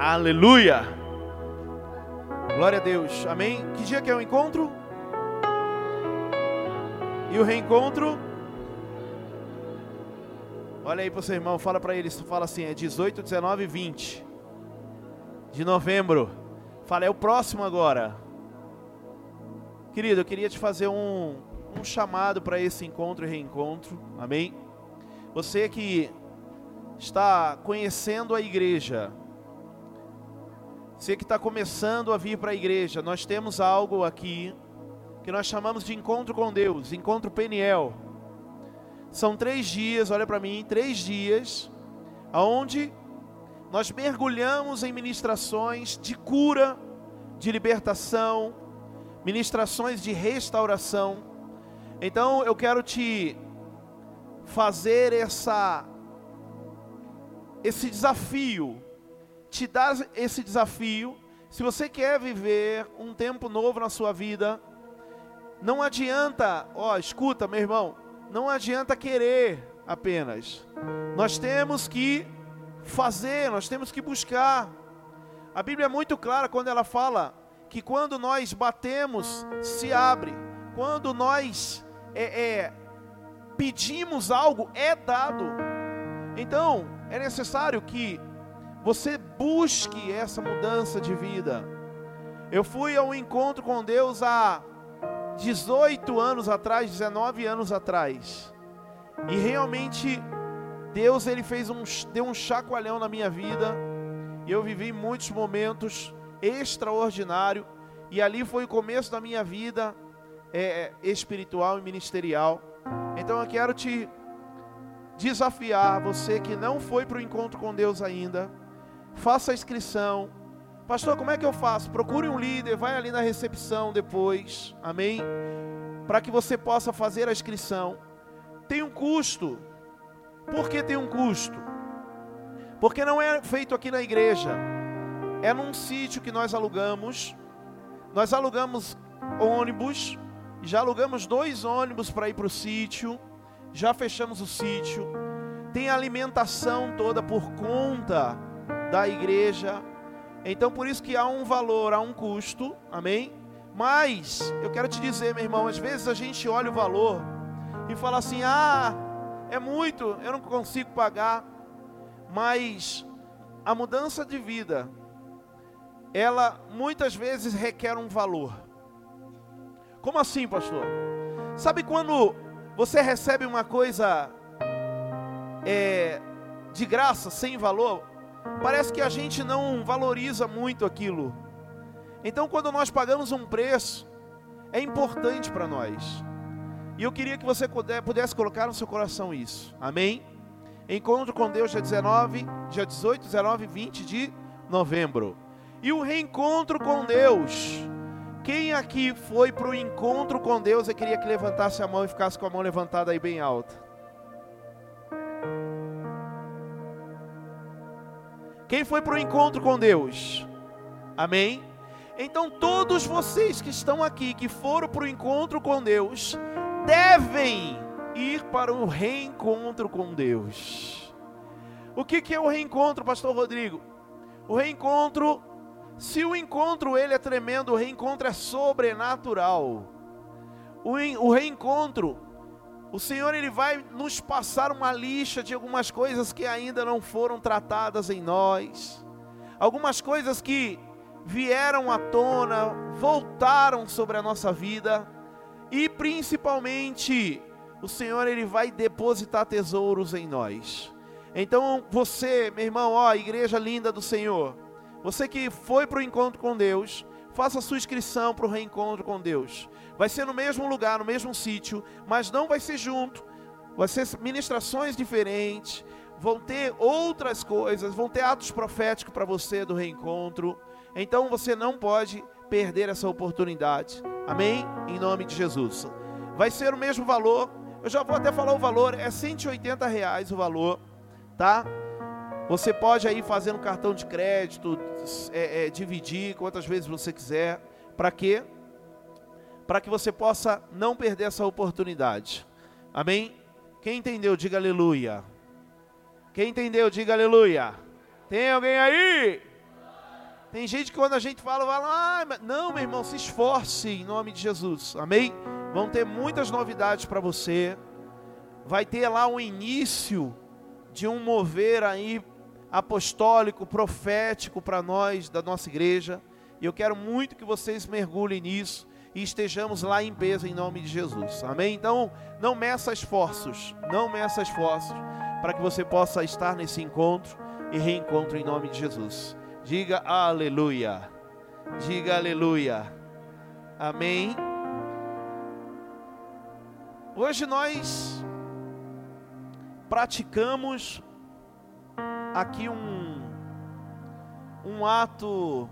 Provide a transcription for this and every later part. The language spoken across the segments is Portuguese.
Aleluia! Glória a Deus. Amém? Que dia que é o encontro? E o reencontro? Olha aí para o seu irmão, fala para ele, fala assim, é 18, 19 e 20 de novembro. Fala, é o próximo agora. Querido, eu queria te fazer um, um chamado para esse encontro e reencontro. Amém? Você que está conhecendo a igreja, você que está começando a vir para a igreja, nós temos algo aqui que nós chamamos de encontro com Deus, encontro Peniel. São três dias, olha para mim, três dias, aonde nós mergulhamos em ministrações de cura, de libertação, ministrações de restauração. Então eu quero te fazer essa esse desafio, te dar esse desafio. Se você quer viver um tempo novo na sua vida, não adianta, ó, escuta, meu irmão, não adianta querer apenas. Nós temos que fazer, nós temos que buscar. A Bíblia é muito clara quando ela fala que quando nós batemos, se abre. Quando nós é, é, pedimos algo, é dado. Então, é necessário que você busque essa mudança de vida. Eu fui ao encontro com Deus há 18 anos atrás, 19 anos atrás. E realmente Deus ele fez um deu um chacoalhão na minha vida. E eu vivi muitos momentos extraordinários e ali foi o começo da minha vida é, é, espiritual e ministerial. Então eu quero te desafiar, você que não foi para o encontro com Deus ainda, faça a inscrição. Pastor, como é que eu faço? Procure um líder, vai ali na recepção depois, amém? Para que você possa fazer a inscrição. Tem um custo. Por que tem um custo? Porque não é feito aqui na igreja. É num sítio que nós alugamos. Nós alugamos ônibus. Já alugamos dois ônibus para ir para o sítio. Já fechamos o sítio. Tem alimentação toda por conta da igreja. Então por isso que há um valor, há um custo. Amém? Mas eu quero te dizer, meu irmão, às vezes a gente olha o valor e fala assim: "Ah, é muito, eu não consigo pagar". Mas a mudança de vida ela muitas vezes requer um valor. Como assim, pastor? Sabe quando você recebe uma coisa é, de graça, sem valor? Parece que a gente não valoriza muito aquilo. Então, quando nós pagamos um preço, é importante para nós. E eu queria que você pudesse colocar no seu coração isso. Amém? Encontro com Deus dia 19, dia 18, 19 e 20 de novembro e o reencontro com Deus. Quem aqui foi para o encontro com Deus e queria que levantasse a mão e ficasse com a mão levantada aí bem alta? Quem foi para o encontro com Deus? Amém? Então, todos vocês que estão aqui, que foram para o encontro com Deus, devem ir para o reencontro com Deus. O que, que é o reencontro, Pastor Rodrigo? O reencontro se o encontro ele é tremendo, o reencontro é sobrenatural. O, o reencontro, o Senhor ele vai nos passar uma lista de algumas coisas que ainda não foram tratadas em nós. Algumas coisas que vieram à tona, voltaram sobre a nossa vida e principalmente o Senhor ele vai depositar tesouros em nós. Então você, meu irmão, ó, igreja linda do Senhor, você que foi para o encontro com Deus, faça a sua inscrição para o reencontro com Deus. Vai ser no mesmo lugar, no mesmo sítio, mas não vai ser junto. Vai ser ministrações diferentes, vão ter outras coisas, vão ter atos proféticos para você do reencontro. Então você não pode perder essa oportunidade. Amém? Em nome de Jesus. Vai ser o mesmo valor. Eu já vou até falar o valor. É 180 reais o valor, tá? Você pode aí fazer um cartão de crédito, é, é, dividir quantas vezes você quiser. Para quê? Para que você possa não perder essa oportunidade. Amém? Quem entendeu, diga aleluia. Quem entendeu, diga aleluia. Tem alguém aí? Tem gente que quando a gente fala, fala, ah, não, meu irmão, se esforce em nome de Jesus. Amém? Vão ter muitas novidades para você. Vai ter lá um início de um mover aí apostólico, profético para nós da nossa igreja. E eu quero muito que vocês mergulhem nisso e estejamos lá em peso em nome de Jesus. Amém? Então, não meça esforços, não meça esforços para que você possa estar nesse encontro e reencontro em nome de Jesus. Diga aleluia. Diga aleluia. Amém. Hoje nós praticamos aqui um um ato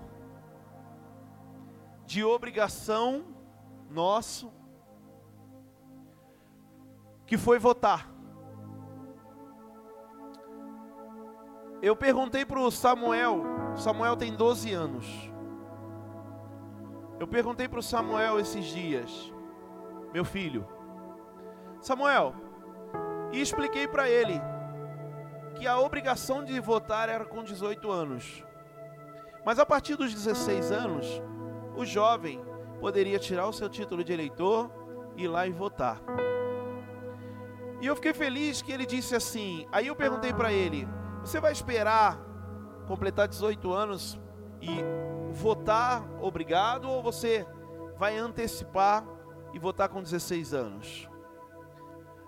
de obrigação nosso, que foi votar. Eu perguntei para o Samuel, Samuel tem 12 anos. Eu perguntei para o Samuel esses dias, meu filho, Samuel, e expliquei para ele que a obrigação de votar era com 18 anos. Mas a partir dos 16 anos, o jovem poderia tirar o seu título de eleitor, ir lá e votar. E eu fiquei feliz que ele disse assim. Aí eu perguntei para ele: Você vai esperar completar 18 anos e votar obrigado ou você vai antecipar e votar com 16 anos?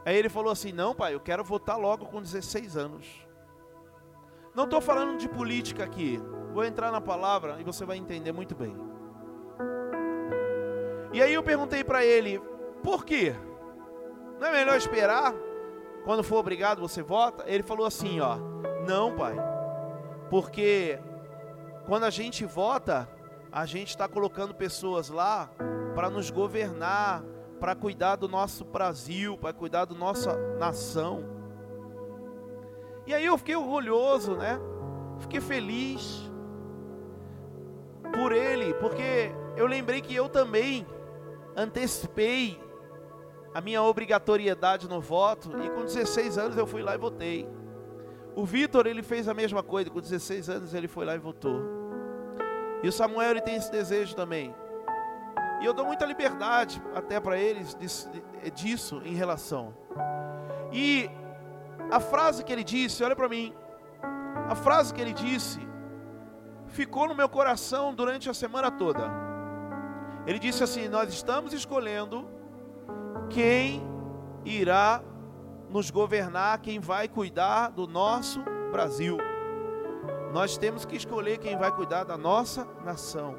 Aí ele falou assim: Não, pai, eu quero votar logo com 16 anos. Não estou falando de política aqui. Vou entrar na palavra e você vai entender muito bem. E aí eu perguntei para ele: Por quê? Não é melhor esperar? Quando for obrigado, você vota? Ele falou assim: Ó, não, pai, porque quando a gente vota, a gente está colocando pessoas lá para nos governar, para cuidar do nosso Brasil, para cuidar da nossa nação. E aí eu fiquei orgulhoso, né? Fiquei feliz por ele, porque eu lembrei que eu também antecipei a minha obrigatoriedade no voto e com 16 anos eu fui lá e votei. O Vitor, ele fez a mesma coisa, com 16 anos ele foi lá e votou. E o Samuel, ele tem esse desejo também. E eu dou muita liberdade até para eles disso em relação. E a frase que ele disse, olha para mim. A frase que ele disse ficou no meu coração durante a semana toda. Ele disse assim: Nós estamos escolhendo quem irá nos governar, quem vai cuidar do nosso Brasil. Nós temos que escolher quem vai cuidar da nossa nação.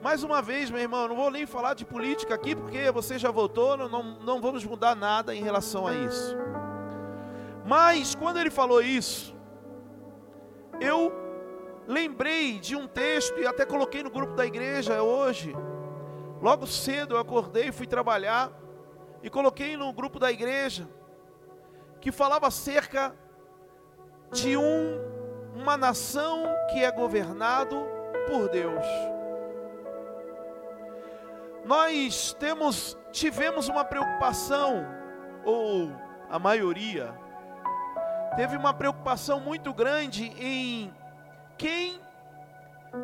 Mais uma vez, meu irmão, não vou nem falar de política aqui, porque você já votou, não, não, vamos mudar nada em relação a isso. Mas, quando ele falou isso, eu lembrei de um texto, e até coloquei no grupo da igreja hoje. Logo cedo eu acordei, fui trabalhar, e coloquei no grupo da igreja, que falava acerca de um, uma nação que é governado por Deus. Nós temos, tivemos uma preocupação, ou a maioria, teve uma preocupação muito grande em quem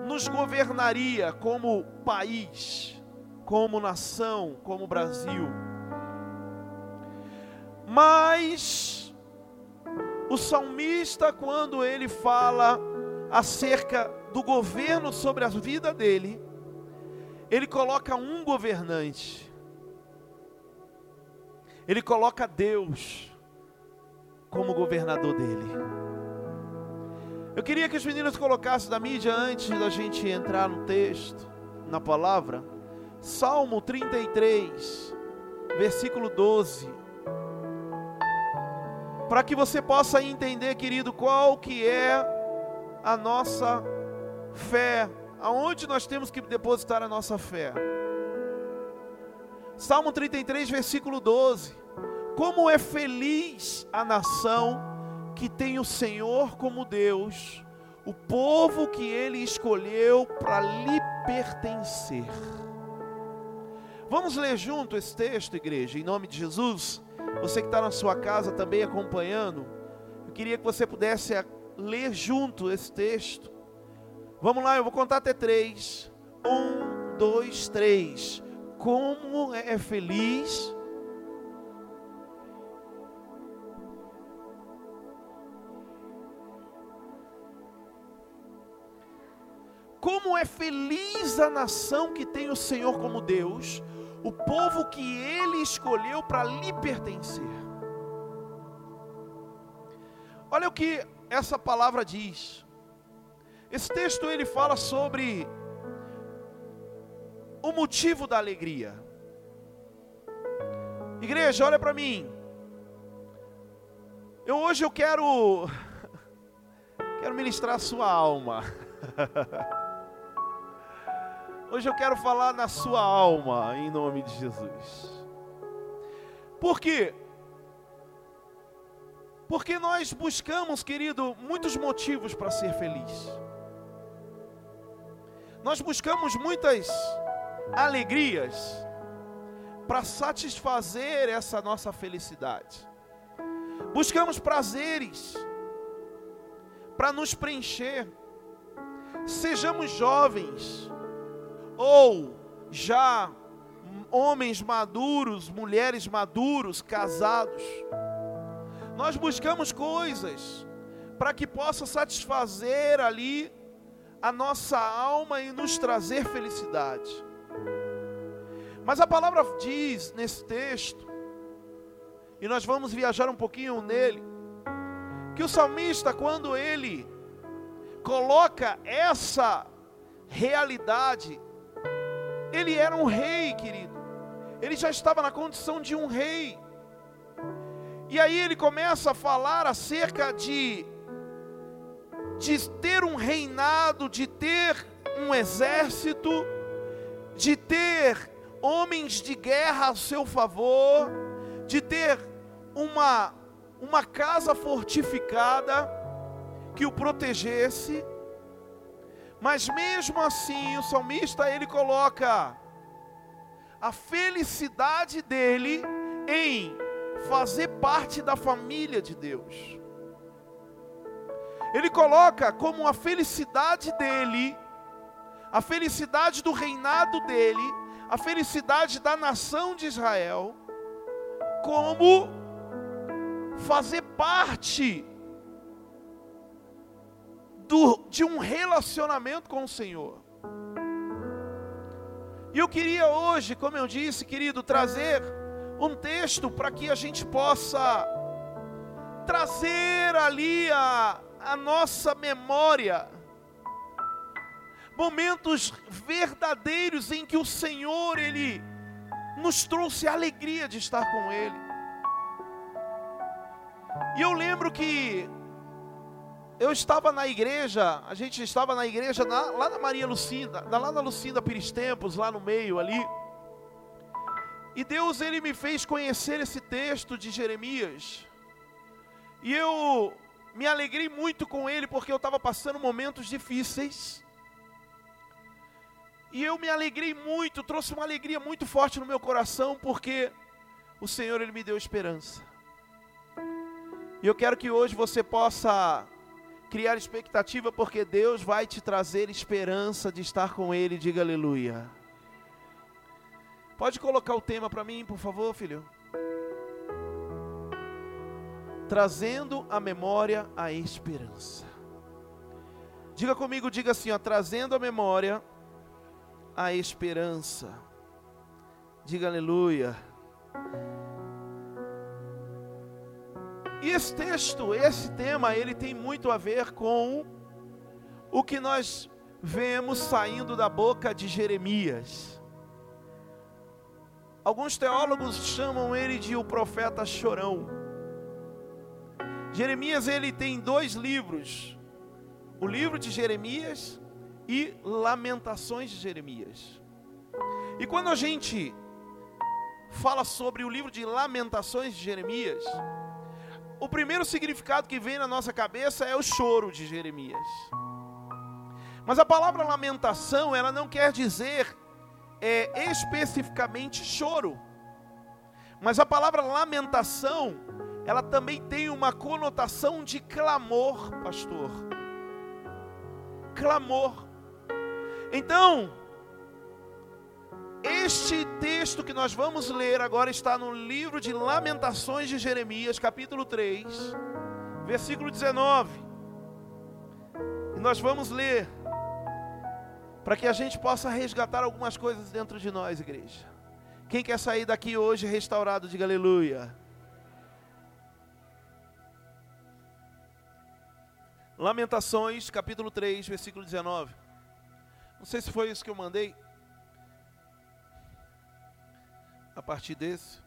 nos governaria como país, como nação, como Brasil. Mas o salmista, quando ele fala acerca do governo sobre a vida dele, ele coloca um governante. Ele coloca Deus como governador dele. Eu queria que os meninos colocassem da mídia antes da gente entrar no texto, na palavra. Salmo 33, versículo 12 para que você possa entender, querido, qual que é a nossa fé, aonde nós temos que depositar a nossa fé. Salmo 33, versículo 12. Como é feliz a nação que tem o Senhor como Deus, o povo que ele escolheu para lhe pertencer. Vamos ler junto esse texto, igreja, em nome de Jesus? Você que está na sua casa também acompanhando, eu queria que você pudesse ler junto esse texto. Vamos lá, eu vou contar até três. Um, dois, três. Como é feliz Como é feliz a nação que tem o Senhor como Deus, o povo que ele escolheu para lhe pertencer. Olha o que essa palavra diz. Esse texto ele fala sobre o motivo da alegria. Igreja, olha para mim. Eu hoje eu quero quero ministrar a sua alma. Hoje eu quero falar na sua alma, em nome de Jesus. Por quê? Porque nós buscamos, querido, muitos motivos para ser feliz. Nós buscamos muitas alegrias para satisfazer essa nossa felicidade. Buscamos prazeres para nos preencher. Sejamos jovens, ou já homens maduros, mulheres maduros, casados. Nós buscamos coisas para que possa satisfazer ali a nossa alma e nos trazer felicidade. Mas a palavra diz nesse texto, e nós vamos viajar um pouquinho nele, que o salmista, quando ele coloca essa realidade ele era um rei, querido. Ele já estava na condição de um rei. E aí ele começa a falar acerca de de ter um reinado, de ter um exército, de ter homens de guerra a seu favor, de ter uma uma casa fortificada que o protegesse. Mas mesmo assim, o salmista ele coloca a felicidade dele em fazer parte da família de Deus. Ele coloca como a felicidade dele, a felicidade do reinado dele, a felicidade da nação de Israel, como fazer parte do, de um relacionamento com o Senhor. E eu queria hoje, como eu disse, querido, trazer um texto para que a gente possa trazer ali a, a nossa memória momentos verdadeiros em que o Senhor ele nos trouxe a alegria de estar com ele. E eu lembro que eu estava na igreja, a gente estava na igreja na, lá na Maria Lucinda, lá na Lucinda Pires Tempos, lá no meio ali. E Deus ele me fez conhecer esse texto de Jeremias. E eu me alegrei muito com ele porque eu estava passando momentos difíceis. E eu me alegrei muito, trouxe uma alegria muito forte no meu coração porque o Senhor ele me deu esperança. E eu quero que hoje você possa criar expectativa, porque Deus vai te trazer esperança de estar com Ele. Diga aleluia. Pode colocar o tema para mim, por favor, filho? Trazendo a memória a esperança. Diga comigo, diga assim, ó, trazendo a memória a esperança. Diga aleluia. E esse texto, esse tema, ele tem muito a ver com o que nós vemos saindo da boca de Jeremias. Alguns teólogos chamam ele de o profeta chorão. Jeremias ele tem dois livros: o livro de Jeremias e Lamentações de Jeremias. E quando a gente fala sobre o livro de Lamentações de Jeremias, o primeiro significado que vem na nossa cabeça é o choro de Jeremias. Mas a palavra lamentação, ela não quer dizer é, especificamente choro. Mas a palavra lamentação, ela também tem uma conotação de clamor, pastor. Clamor. Então, este texto que nós vamos ler agora está no livro de Lamentações de Jeremias, capítulo 3, versículo 19. E nós vamos ler para que a gente possa resgatar algumas coisas dentro de nós, igreja. Quem quer sair daqui hoje restaurado, diga aleluia. Lamentações, capítulo 3, versículo 19. Não sei se foi isso que eu mandei. A partir desse.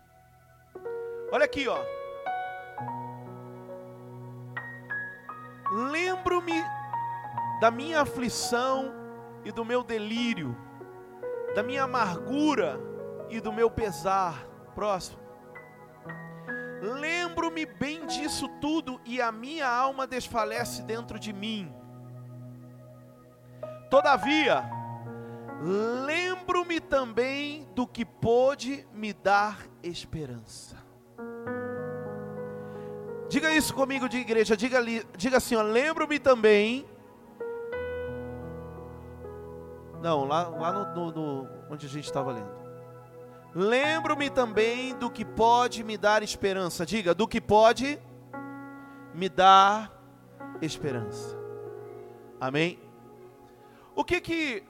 Olha aqui, ó. Lembro-me da minha aflição e do meu delírio, da minha amargura e do meu pesar. Próximo. Lembro-me bem disso tudo e a minha alma desfalece dentro de mim. Todavia, lembro-me também do que pôde me dar esperança. Diga isso comigo de igreja, diga, diga assim, lembro-me também. Não, lá, lá no, no, no onde a gente estava lendo. Lembro-me também do que pode me dar esperança. Diga, do que pode me dar esperança. Amém? O que que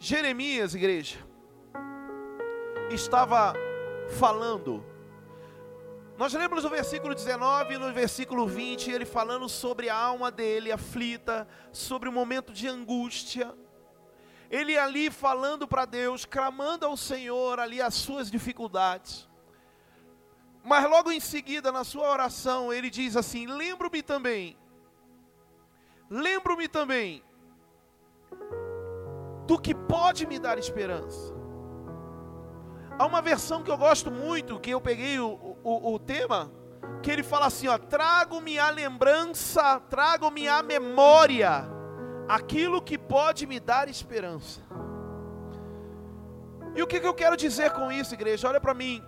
Jeremias, igreja, estava falando? Nós lemos no versículo 19 e no versículo 20, ele falando sobre a alma dele aflita, sobre o momento de angústia, ele ali falando para Deus, clamando ao Senhor ali as suas dificuldades. Mas logo em seguida, na sua oração, ele diz assim: Lembro-me também, lembro-me também do que pode me dar esperança. Há uma versão que eu gosto muito, que eu peguei o, o, o tema, que ele fala assim: ó, trago-me a lembrança, trago-me a memória aquilo que pode me dar esperança. E o que, que eu quero dizer com isso, igreja? Olha para mim.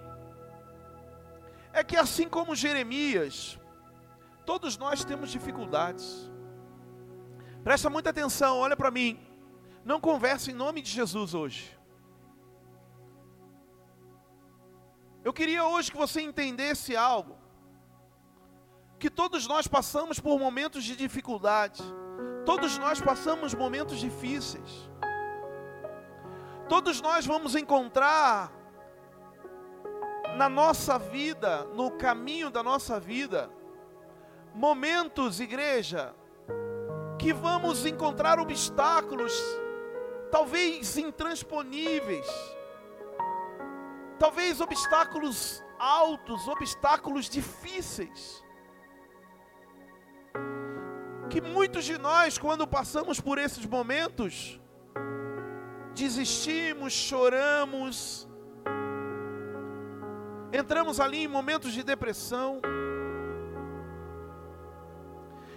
É que assim como Jeremias, todos nós temos dificuldades. Presta muita atenção, olha para mim. Não converse em nome de Jesus hoje. Eu queria hoje que você entendesse algo. Que todos nós passamos por momentos de dificuldade. Todos nós passamos momentos difíceis. Todos nós vamos encontrar na nossa vida, no caminho da nossa vida, momentos, igreja, que vamos encontrar obstáculos, talvez intransponíveis, talvez obstáculos altos, obstáculos difíceis que muitos de nós, quando passamos por esses momentos, desistimos, choramos, entramos ali em momentos de depressão.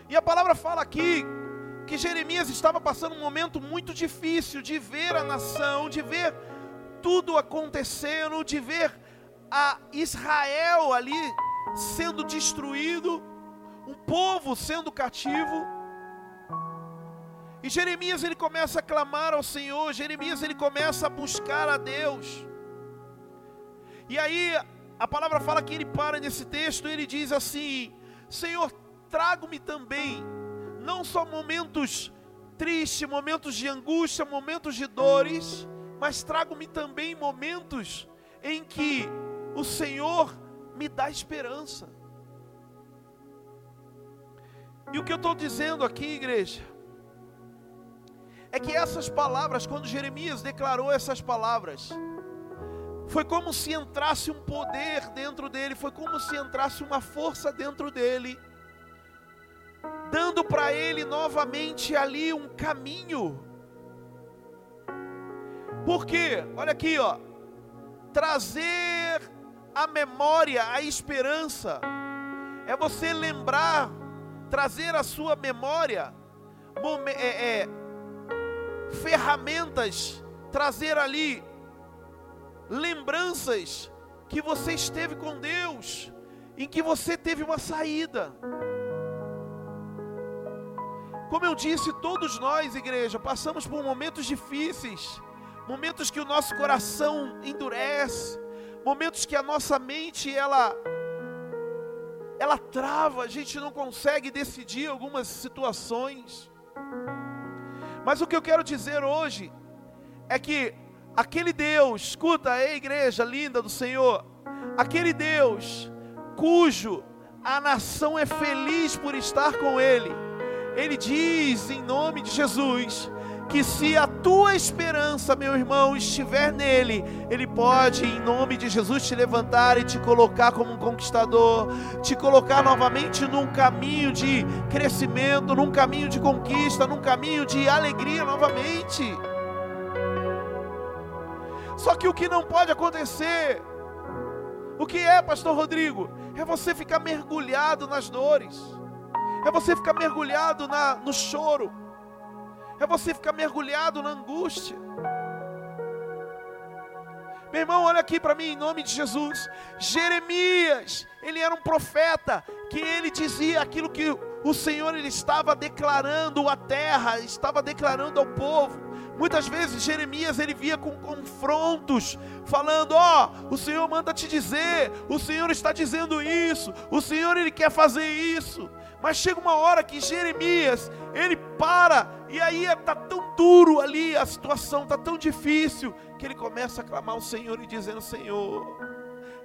E a palavra fala aqui que Jeremias estava passando um momento muito difícil de ver a nação, de ver tudo acontecendo, de ver a Israel ali sendo destruído um povo sendo cativo. E Jeremias ele começa a clamar ao Senhor, Jeremias ele começa a buscar a Deus. E aí a palavra fala que ele para nesse texto, ele diz assim: Senhor, trago-me também, não só momentos tristes, momentos de angústia, momentos de dores, mas trago-me também momentos em que o Senhor me dá esperança. E o que eu estou dizendo aqui, igreja, é que essas palavras, quando Jeremias declarou essas palavras, foi como se entrasse um poder dentro dele, foi como se entrasse uma força dentro dele, dando para ele novamente ali um caminho. Porque, olha aqui, ó, trazer a memória, a esperança, é você lembrar trazer à sua memória é, é, ferramentas, trazer ali lembranças que você esteve com Deus, em que você teve uma saída. Como eu disse, todos nós, igreja, passamos por momentos difíceis, momentos que o nosso coração endurece, momentos que a nossa mente ela ela trava, a gente não consegue decidir algumas situações. Mas o que eu quero dizer hoje é que aquele Deus, escuta, ei igreja linda do Senhor, aquele Deus cujo a nação é feliz por estar com Ele, Ele diz em nome de Jesus que se a tua esperança, meu irmão, estiver nele, ele pode, em nome de Jesus, te levantar e te colocar como um conquistador, te colocar novamente num caminho de crescimento, num caminho de conquista, num caminho de alegria novamente. Só que o que não pode acontecer, o que é, Pastor Rodrigo? É você ficar mergulhado nas dores, é você ficar mergulhado na, no choro é você ficar mergulhado na angústia. Meu irmão, olha aqui para mim em nome de Jesus. Jeremias, ele era um profeta que ele dizia aquilo que o Senhor ele estava declarando à terra, estava declarando ao povo. Muitas vezes Jeremias ele via com confrontos, falando: "Ó, oh, o Senhor manda te dizer, o Senhor está dizendo isso, o Senhor ele quer fazer isso". Mas chega uma hora que Jeremias, ele para, e aí está tão duro ali, a situação está tão difícil, que ele começa a clamar ao Senhor e dizendo: Senhor,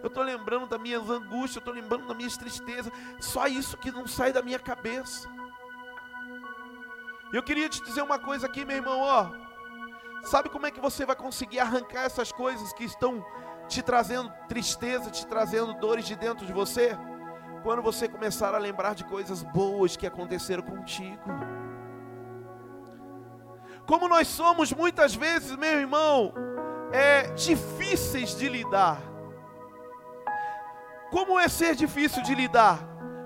eu estou lembrando das minhas angústias, eu estou lembrando das minhas tristezas, só isso que não sai da minha cabeça. Eu queria te dizer uma coisa aqui, meu irmão, ó. Sabe como é que você vai conseguir arrancar essas coisas que estão te trazendo tristeza, te trazendo dores de dentro de você? Quando você começar a lembrar de coisas boas que aconteceram contigo. Como nós somos muitas vezes, meu irmão, é difíceis de lidar. Como é ser difícil de lidar?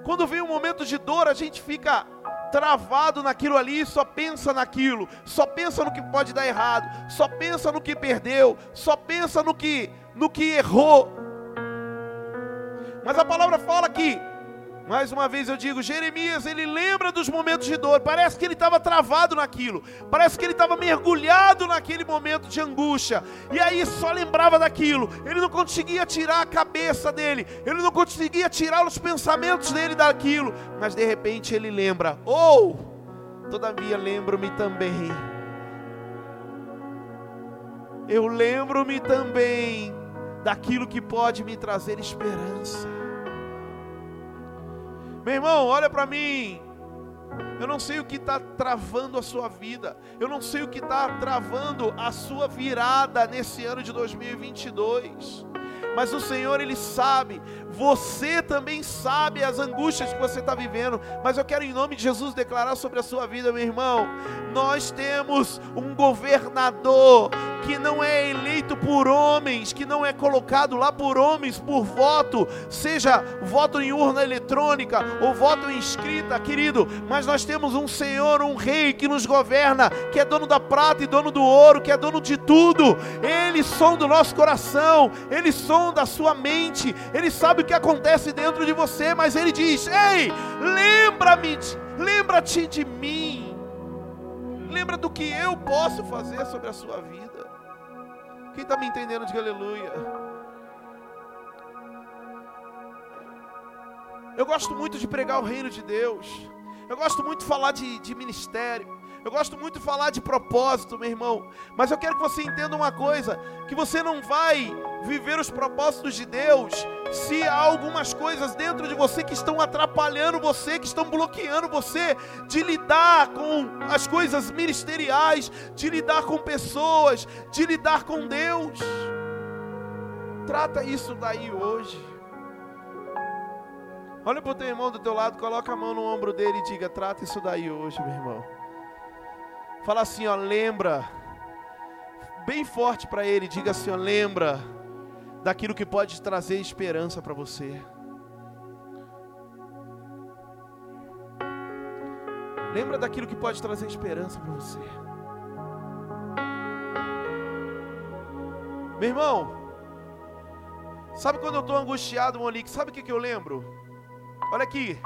Quando vem um momento de dor, a gente fica travado naquilo ali, só pensa naquilo, só pensa no que pode dar errado, só pensa no que perdeu, só pensa no que no que errou. Mas a palavra fala que, mais uma vez eu digo, Jeremias, ele lembra dos momentos de dor, parece que ele estava travado naquilo, parece que ele estava mergulhado naquele momento de angústia, e aí só lembrava daquilo, ele não conseguia tirar a cabeça dele, ele não conseguia tirar os pensamentos dele daquilo, mas de repente ele lembra, ou, oh, todavia lembro-me também, eu lembro-me também daquilo que pode me trazer esperança. Meu irmão, olha para mim. Eu não sei o que está travando a sua vida. Eu não sei o que está travando a sua virada nesse ano de 2022 mas o Senhor ele sabe, você também sabe as angústias que você está vivendo, mas eu quero em nome de Jesus declarar sobre a sua vida, meu irmão. Nós temos um governador que não é eleito por homens, que não é colocado lá por homens por voto, seja voto em urna eletrônica ou voto em escrita, querido, mas nós temos um Senhor, um Rei que nos governa, que é dono da prata e dono do ouro, que é dono de tudo. Ele som do nosso coração, ele som da sua mente, ele sabe o que acontece dentro de você, mas ele diz: Ei, lembra-me, lembra-te de mim, lembra do que eu posso fazer sobre a sua vida. Quem está me entendendo, diga aleluia. Eu gosto muito de pregar o reino de Deus. Eu gosto muito de falar de, de ministério. Eu gosto muito de falar de propósito, meu irmão. Mas eu quero que você entenda uma coisa: que você não vai viver os propósitos de Deus se há algumas coisas dentro de você que estão atrapalhando você, que estão bloqueando você de lidar com as coisas ministeriais, de lidar com pessoas, de lidar com Deus. Trata isso daí hoje. Olha para o teu irmão do teu lado, coloca a mão no ombro dele e diga: trata isso daí hoje, meu irmão. Fala assim, ó, lembra. Bem forte para ele, diga assim, ó, lembra daquilo que pode trazer esperança para você. Lembra daquilo que pode trazer esperança para você. Meu irmão, sabe quando eu estou angustiado, Monique? Sabe o que, que eu lembro? Olha aqui.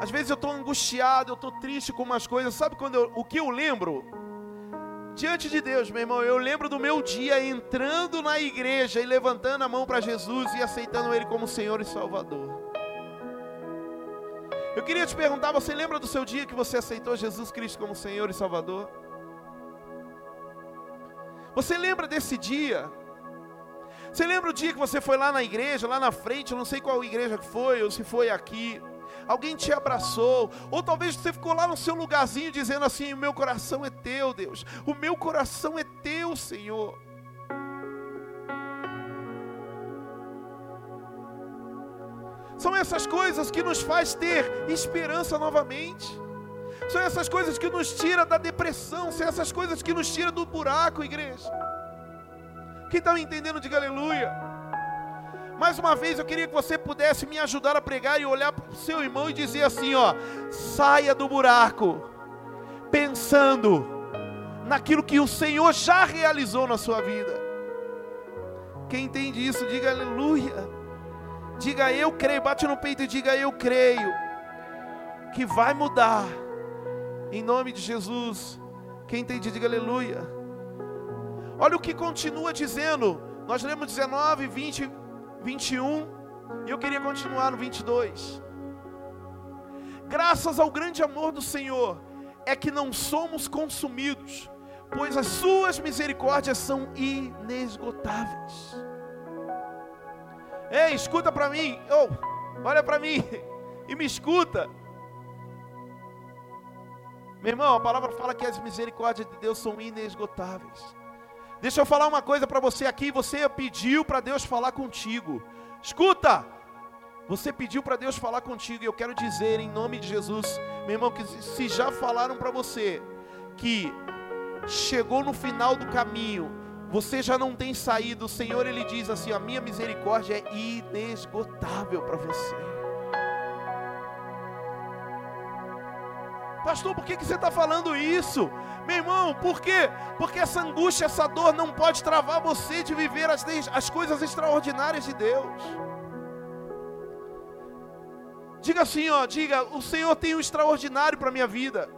Às vezes eu estou angustiado, eu estou triste com umas coisas. Sabe quando eu, o que eu lembro? Diante de Deus, meu irmão, eu lembro do meu dia entrando na igreja e levantando a mão para Jesus e aceitando Ele como Senhor e Salvador. Eu queria te perguntar: você lembra do seu dia que você aceitou Jesus Cristo como Senhor e Salvador? Você lembra desse dia? Você lembra o dia que você foi lá na igreja, lá na frente, eu não sei qual igreja que foi, ou se foi aqui. Alguém te abraçou, ou talvez você ficou lá no seu lugarzinho dizendo assim: O meu coração é teu, Deus, o meu coração é teu, Senhor. São essas coisas que nos faz ter esperança novamente. São essas coisas que nos tira da depressão, são essas coisas que nos tira do buraco, igreja. Quem está me entendendo, diga aleluia. Mais uma vez eu queria que você pudesse me ajudar a pregar e olhar para o seu irmão e dizer assim: ó, saia do buraco, pensando naquilo que o Senhor já realizou na sua vida. Quem entende isso, diga aleluia. Diga eu creio, bate no peito e diga eu creio que vai mudar. Em nome de Jesus. Quem entende, diga aleluia. Olha o que continua dizendo. Nós lemos 19, 20, 21. E eu queria continuar no 22. Graças ao grande amor do Senhor, é que não somos consumidos, pois as suas misericórdias são inesgotáveis. Ei, escuta para mim. Oh, olha para mim e me escuta. Meu irmão, a palavra fala que as misericórdias de Deus são inesgotáveis. Deixa eu falar uma coisa para você aqui. Você pediu para Deus falar contigo. Escuta! Você pediu para Deus falar contigo. E eu quero dizer em nome de Jesus, meu irmão, que se já falaram para você que chegou no final do caminho você já não tem saído. O Senhor ele diz assim: a minha misericórdia é inesgotável para você. Pastor, por que, que você está falando isso? Meu irmão, por quê? Porque essa angústia, essa dor não pode travar você de viver as, as coisas extraordinárias de Deus. Diga assim, ó, diga, o Senhor tem um extraordinário para a minha vida.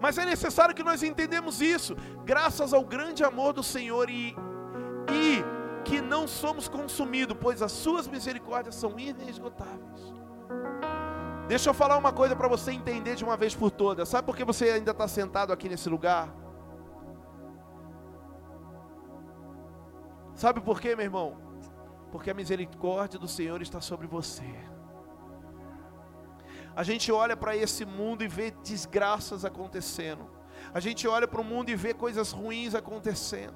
Mas é necessário que nós entendemos isso, graças ao grande amor do Senhor e, e que não somos consumidos, pois as suas misericórdias são inesgotáveis. Deixa eu falar uma coisa para você entender de uma vez por todas. Sabe por que você ainda está sentado aqui nesse lugar? Sabe por quê, meu irmão? Porque a misericórdia do Senhor está sobre você. A gente olha para esse mundo e vê desgraças acontecendo. A gente olha para o mundo e vê coisas ruins acontecendo.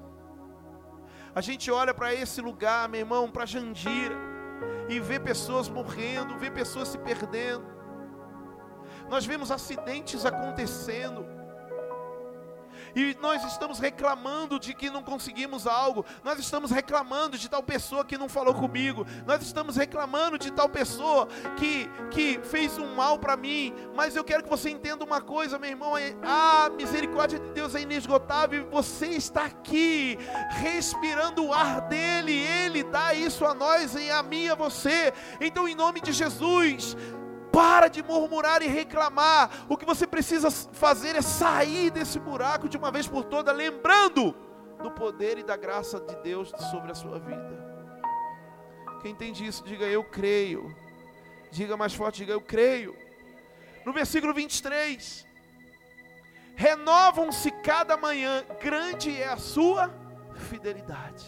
A gente olha para esse lugar, meu irmão, para Jandira, e vê pessoas morrendo, vê pessoas se perdendo. Nós vemos acidentes acontecendo e nós estamos reclamando de que não conseguimos algo, nós estamos reclamando de tal pessoa que não falou comigo, nós estamos reclamando de tal pessoa que, que fez um mal para mim, mas eu quero que você entenda uma coisa, meu irmão: é, a misericórdia de Deus é inesgotável, você está aqui, respirando o ar dele, ele dá isso a nós e a mim e a você, então, em nome de Jesus, para de murmurar e reclamar. O que você precisa fazer é sair desse buraco de uma vez por todas, lembrando do poder e da graça de Deus sobre a sua vida. Quem entende isso, diga eu creio. Diga mais forte, diga eu creio. No versículo 23, renovam-se cada manhã, grande é a sua fidelidade.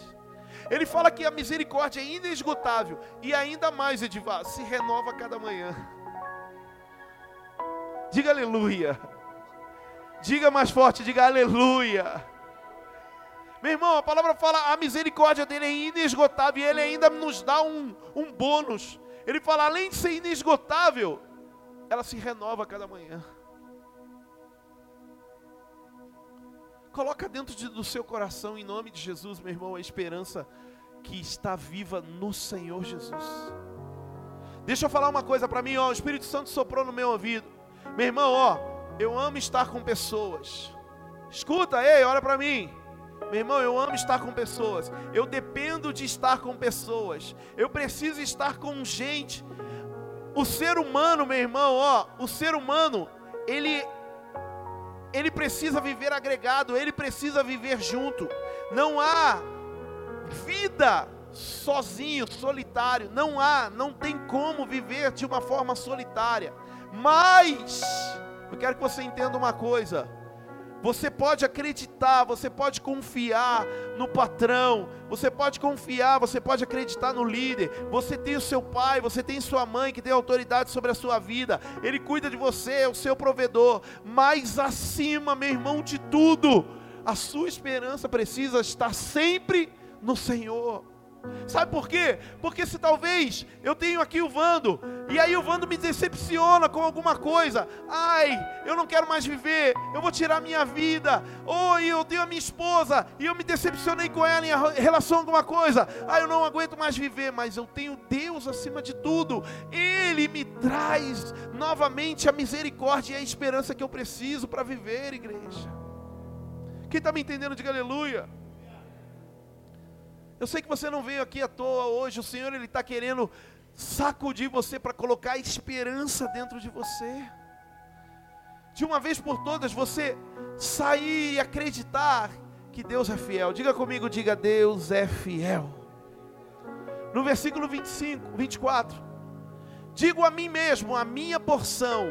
Ele fala que a misericórdia é inesgotável e ainda mais, Edivar, se renova cada manhã. Diga aleluia. Diga mais forte, diga aleluia. Meu irmão, a palavra fala, a misericórdia dele é inesgotável e ele ainda nos dá um, um bônus. Ele fala, além de ser inesgotável, ela se renova a cada manhã. Coloca dentro de, do seu coração, em nome de Jesus, meu irmão, a esperança que está viva no Senhor Jesus. Deixa eu falar uma coisa para mim, ó, o Espírito Santo soprou no meu ouvido. Meu irmão, ó, eu amo estar com pessoas. Escuta, ei, olha para mim. Meu irmão, eu amo estar com pessoas. Eu dependo de estar com pessoas. Eu preciso estar com gente. O ser humano, meu irmão, ó, o ser humano, ele ele precisa viver agregado, ele precisa viver junto. Não há vida sozinho, solitário. Não há, não tem como viver de uma forma solitária. Mas eu quero que você entenda uma coisa. Você pode acreditar, você pode confiar no patrão, você pode confiar, você pode acreditar no líder. Você tem o seu pai, você tem sua mãe que tem autoridade sobre a sua vida. Ele cuida de você, é o seu provedor. Mas acima, meu irmão, de tudo, a sua esperança precisa estar sempre no Senhor. Sabe por quê? Porque se talvez eu tenho aqui o Vando, e aí o Vando me decepciona com alguma coisa, ai, eu não quero mais viver, eu vou tirar minha vida, ou eu tenho a minha esposa, e eu me decepcionei com ela em relação a alguma coisa, ai, eu não aguento mais viver, mas eu tenho Deus acima de tudo, Ele me traz novamente a misericórdia e a esperança que eu preciso para viver, igreja. Quem está me entendendo, diga aleluia. Eu sei que você não veio aqui à toa hoje, o Senhor ele está querendo sacudir você para colocar esperança dentro de você. De uma vez por todas você sair e acreditar que Deus é fiel. Diga comigo, diga Deus é fiel. No versículo 25, 24. Digo a mim mesmo, a minha porção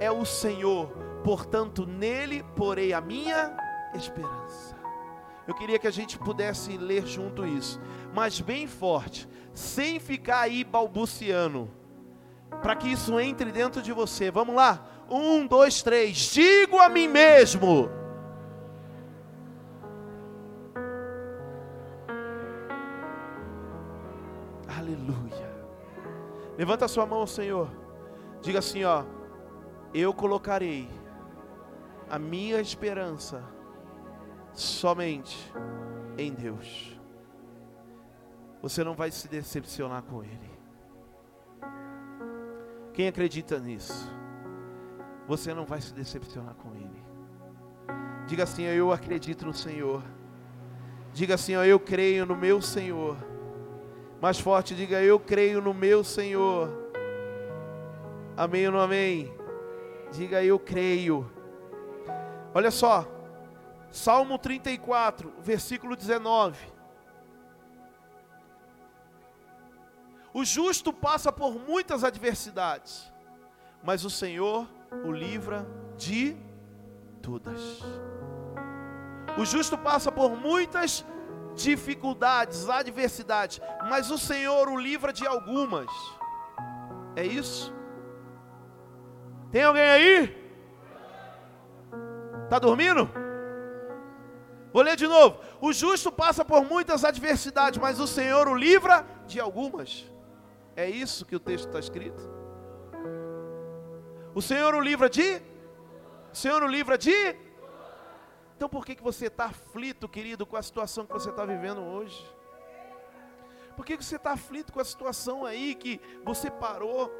é o Senhor, portanto nele porei a minha esperança. Eu queria que a gente pudesse ler junto isso, mas bem forte, sem ficar aí balbuciando, para que isso entre dentro de você. Vamos lá? Um, dois, três. Digo a mim mesmo. Aleluia. Levanta a sua mão, Senhor. Diga assim, ó: Eu colocarei a minha esperança somente em Deus. Você não vai se decepcionar com Ele. Quem acredita nisso? Você não vai se decepcionar com Ele. Diga assim: Eu acredito no Senhor. Diga assim: Eu creio no meu Senhor. Mais forte, diga: Eu creio no meu Senhor. Amém ou não amém? Diga: Eu creio. Olha só, Salmo 34, versículo 19. O justo passa por muitas adversidades, mas o Senhor o livra de todas. O justo passa por muitas dificuldades, adversidades, mas o Senhor o livra de algumas. É isso? Tem alguém aí? Tá dormindo? Vou ler de novo. O justo passa por muitas adversidades, mas o Senhor o livra de algumas. É isso que o texto está escrito. O Senhor o livra de? O Senhor o livra de? Então por que, que você está aflito, querido, com a situação que você está vivendo hoje? Por que, que você está aflito com a situação aí que você parou,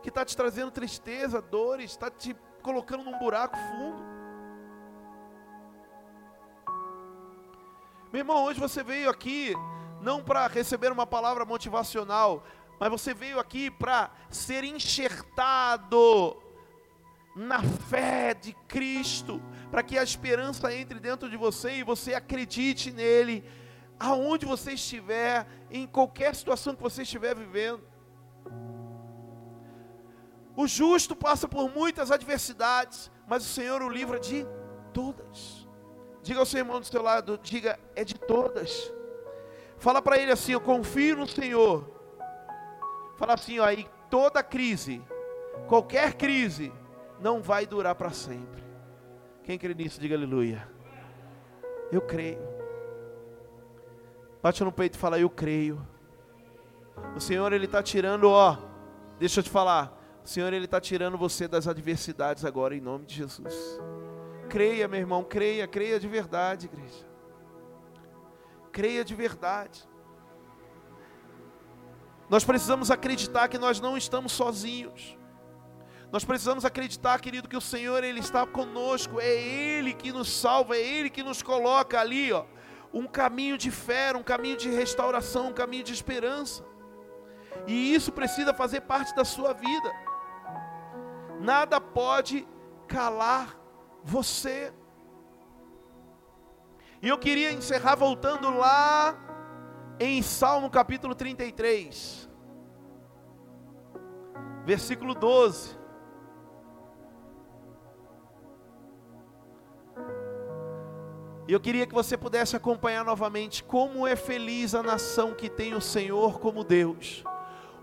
que está te trazendo tristeza, dores, está te colocando num buraco fundo? Meu irmão, hoje você veio aqui não para receber uma palavra motivacional, mas você veio aqui para ser enxertado na fé de Cristo, para que a esperança entre dentro de você e você acredite nele, aonde você estiver, em qualquer situação que você estiver vivendo. O justo passa por muitas adversidades, mas o Senhor o livra de todas. Diga ao seu irmão do seu lado, diga, é de todas. Fala para ele assim, eu confio no Senhor. Fala assim, ó, aí toda crise, qualquer crise, não vai durar para sempre. Quem crê nisso, diga aleluia. Eu creio. Bate no peito e fala, eu creio. O Senhor, Ele está tirando, ó, deixa eu te falar. O Senhor, Ele está tirando você das adversidades agora, em nome de Jesus. Creia, meu irmão, creia, creia de verdade, igreja. Creia de verdade. Nós precisamos acreditar que nós não estamos sozinhos. Nós precisamos acreditar, querido, que o Senhor ele está conosco, é ele que nos salva, é ele que nos coloca ali, ó, um caminho de fé, um caminho de restauração, um caminho de esperança. E isso precisa fazer parte da sua vida. Nada pode calar você. E eu queria encerrar voltando lá em Salmo capítulo 33, versículo 12. E eu queria que você pudesse acompanhar novamente como é feliz a nação que tem o Senhor como Deus,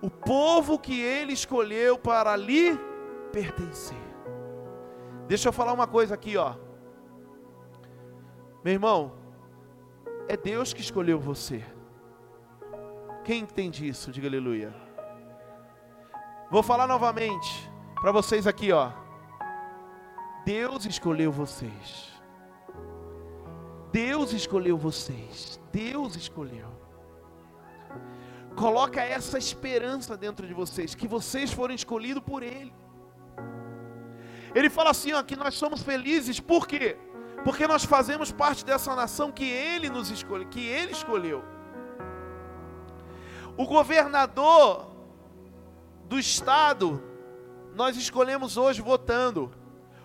o povo que Ele escolheu para lhe pertencer. Deixa eu falar uma coisa aqui, ó. Meu irmão, é Deus que escolheu você. Quem entende isso? Diga aleluia. Vou falar novamente para vocês aqui, ó. Deus escolheu vocês. Deus escolheu vocês. Deus escolheu. Coloca essa esperança dentro de vocês, que vocês foram escolhidos por Ele. Ele fala assim, ó, que nós somos felizes, por quê? Porque nós fazemos parte dessa nação que Ele nos escolheu, que Ele escolheu. O governador do estado, nós escolhemos hoje votando.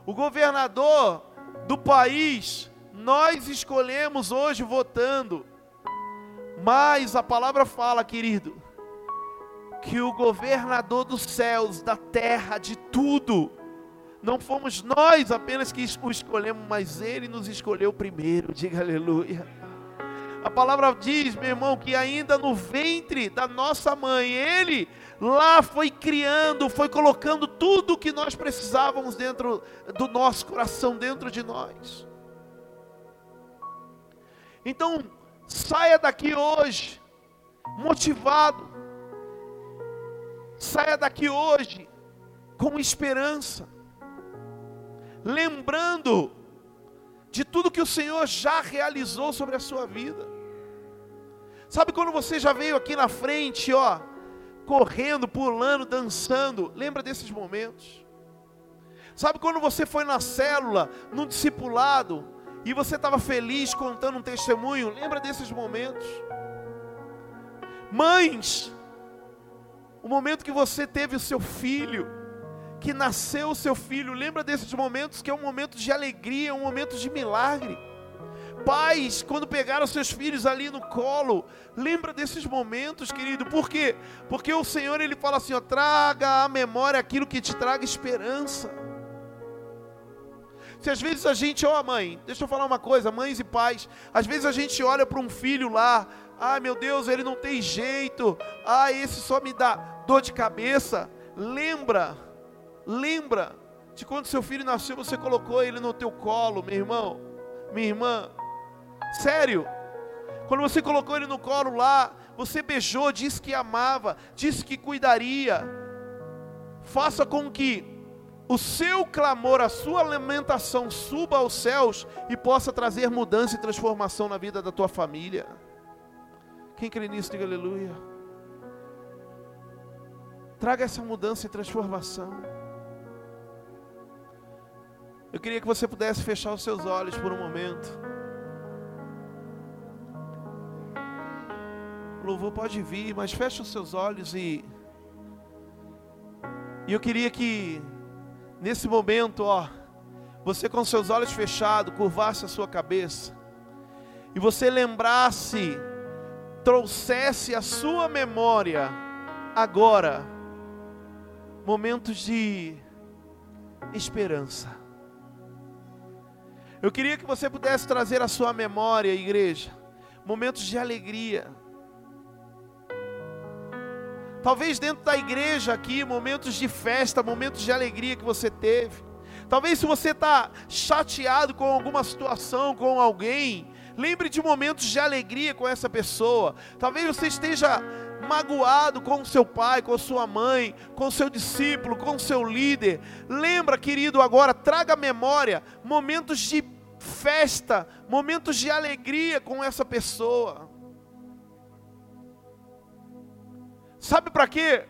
O governador do país, nós escolhemos hoje votando. Mas a palavra fala, querido, que o governador dos céus, da terra, de tudo, não fomos nós apenas que o escolhemos, mas ele nos escolheu primeiro. Diga aleluia. A palavra diz, meu irmão, que ainda no ventre da nossa mãe, ele lá foi criando, foi colocando tudo o que nós precisávamos dentro do nosso coração, dentro de nós. Então, saia daqui hoje motivado. Saia daqui hoje com esperança. Lembrando de tudo que o Senhor já realizou sobre a sua vida. Sabe quando você já veio aqui na frente, ó, correndo, pulando, dançando? Lembra desses momentos? Sabe quando você foi na célula, no discipulado, e você estava feliz contando um testemunho, lembra desses momentos? Mães, o momento que você teve o seu filho, que nasceu o seu filho, lembra desses momentos que é um momento de alegria, um momento de milagre. Pais, quando pegaram seus filhos ali no colo, lembra desses momentos, querido, por quê? Porque o Senhor ele fala assim: ó, traga à memória aquilo que te traga esperança. Se às vezes a gente, ó mãe, deixa eu falar uma coisa, mães e pais, às vezes a gente olha para um filho lá, ai meu Deus, ele não tem jeito, ai esse só me dá dor de cabeça. Lembra, lembra de quando seu filho nasceu, você colocou ele no teu colo, meu irmão, minha irmã. Sério, quando você colocou ele no colo lá, você beijou, disse que amava, disse que cuidaria. Faça com que o seu clamor, a sua lamentação suba aos céus e possa trazer mudança e transformação na vida da tua família. Quem crê nisso, diga aleluia. Traga essa mudança e transformação. Eu queria que você pudesse fechar os seus olhos por um momento. O louvor pode vir, mas feche os seus olhos e. E eu queria que Nesse momento, ó, você com seus olhos fechados, curvasse a sua cabeça, e você lembrasse, trouxesse a sua memória agora momentos de esperança. Eu queria que você pudesse trazer à sua memória, igreja, momentos de alegria Talvez dentro da igreja aqui, momentos de festa, momentos de alegria que você teve. Talvez se você está chateado com alguma situação, com alguém, lembre de momentos de alegria com essa pessoa. Talvez você esteja magoado com seu pai, com sua mãe, com seu discípulo, com seu líder. Lembra, querido, agora traga à memória momentos de festa, momentos de alegria com essa pessoa. Sabe para quê?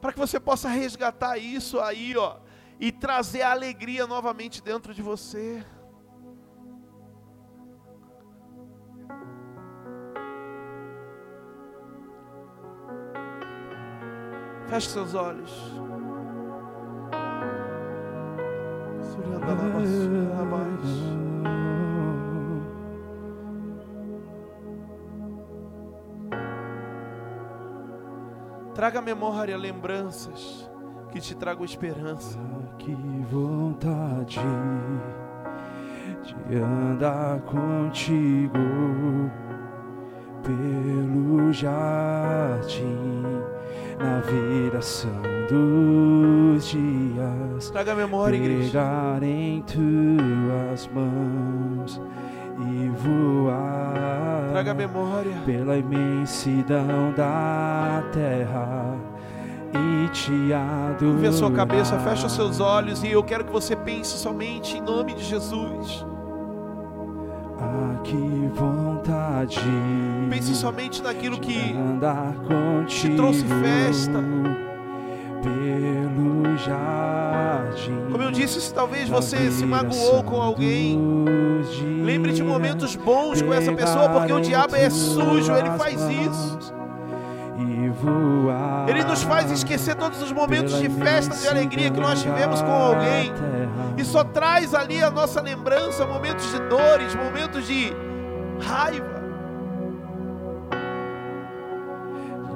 Para que você possa resgatar isso aí, ó, e trazer a alegria novamente dentro de você. Feche seus olhos. Traga memória lembranças que te tragam esperança. Que vontade de andar contigo pelo jardim na viração dos dias. Traga a memória, igreja. Em tuas mãos e voar. Traga a memória. Pela imensidão da terra e te adorar. Curve a sua cabeça, fecha os seus olhos e eu quero que você pense somente em nome de Jesus. Ah, que vontade. Pense somente naquilo que te trouxe festa. Pelo jardim. Como eu disse, se talvez você se magoou com alguém, lembre de momentos bons com essa pessoa, porque o diabo é sujo, ele faz isso. Ele nos faz esquecer todos os momentos de festa, de alegria que nós tivemos com alguém. E só traz ali a nossa lembrança momentos de dores, momentos de raiva.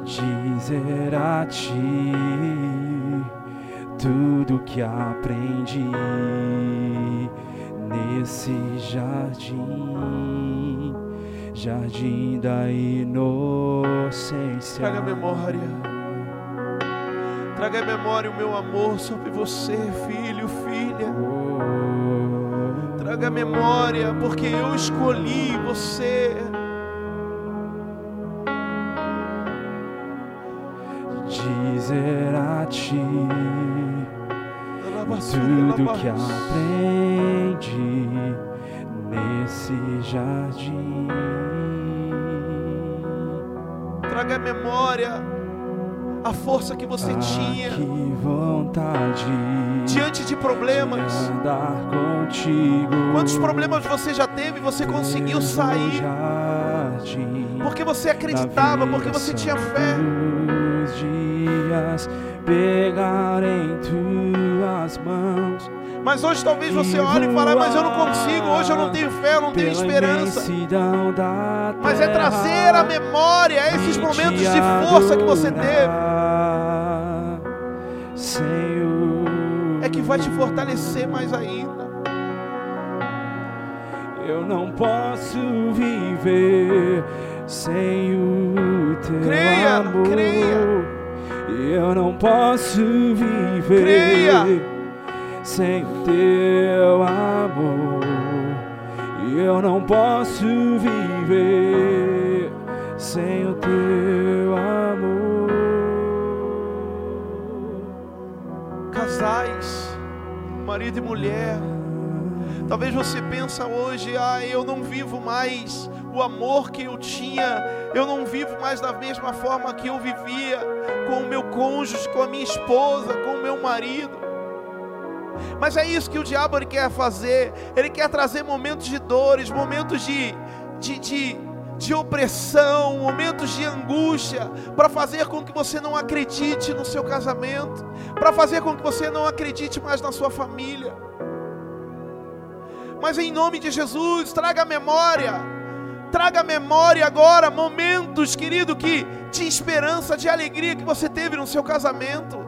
Dizer a ti tudo que aprendi nesse jardim jardim da inocência. Traga memória, traga memória o meu amor sobre você, filho, filha. Traga a memória, porque eu escolhi você. Dizer a ti tudo que aprendi nesse jardim. Traga a memória a força que você ah, tinha. Que vontade diante de problemas. De andar contigo. Quantos problemas você já teve e você conseguiu sair? Jardim, porque você acreditava, porque você tinha fé. Dias pegar em tuas mãos mas hoje talvez você olhe e fale, mas eu não consigo, hoje eu não tenho fé, eu não tenho esperança. Mas é trazer a memória esses momentos de força que você teve. É que vai te fortalecer mais ainda. Eu não posso viver sem o teu creia, amor. Creia, Eu não posso viver. Creia sem o teu amor. Eu não posso viver sem o teu amor. Casais, marido e mulher, talvez você pensa hoje, ah, eu não vivo mais o amor que eu tinha, eu não vivo mais da mesma forma que eu vivia com o meu cônjuge, com a minha esposa, com o meu marido. Mas é isso que o diabo ele quer fazer. Ele quer trazer momentos de dores, momentos de, de, de, de opressão, momentos de angústia, para fazer com que você não acredite no seu casamento, para fazer com que você não acredite mais na sua família. Mas em nome de Jesus, traga a memória, traga a memória agora momentos, querido, que de esperança, de alegria que você teve no seu casamento.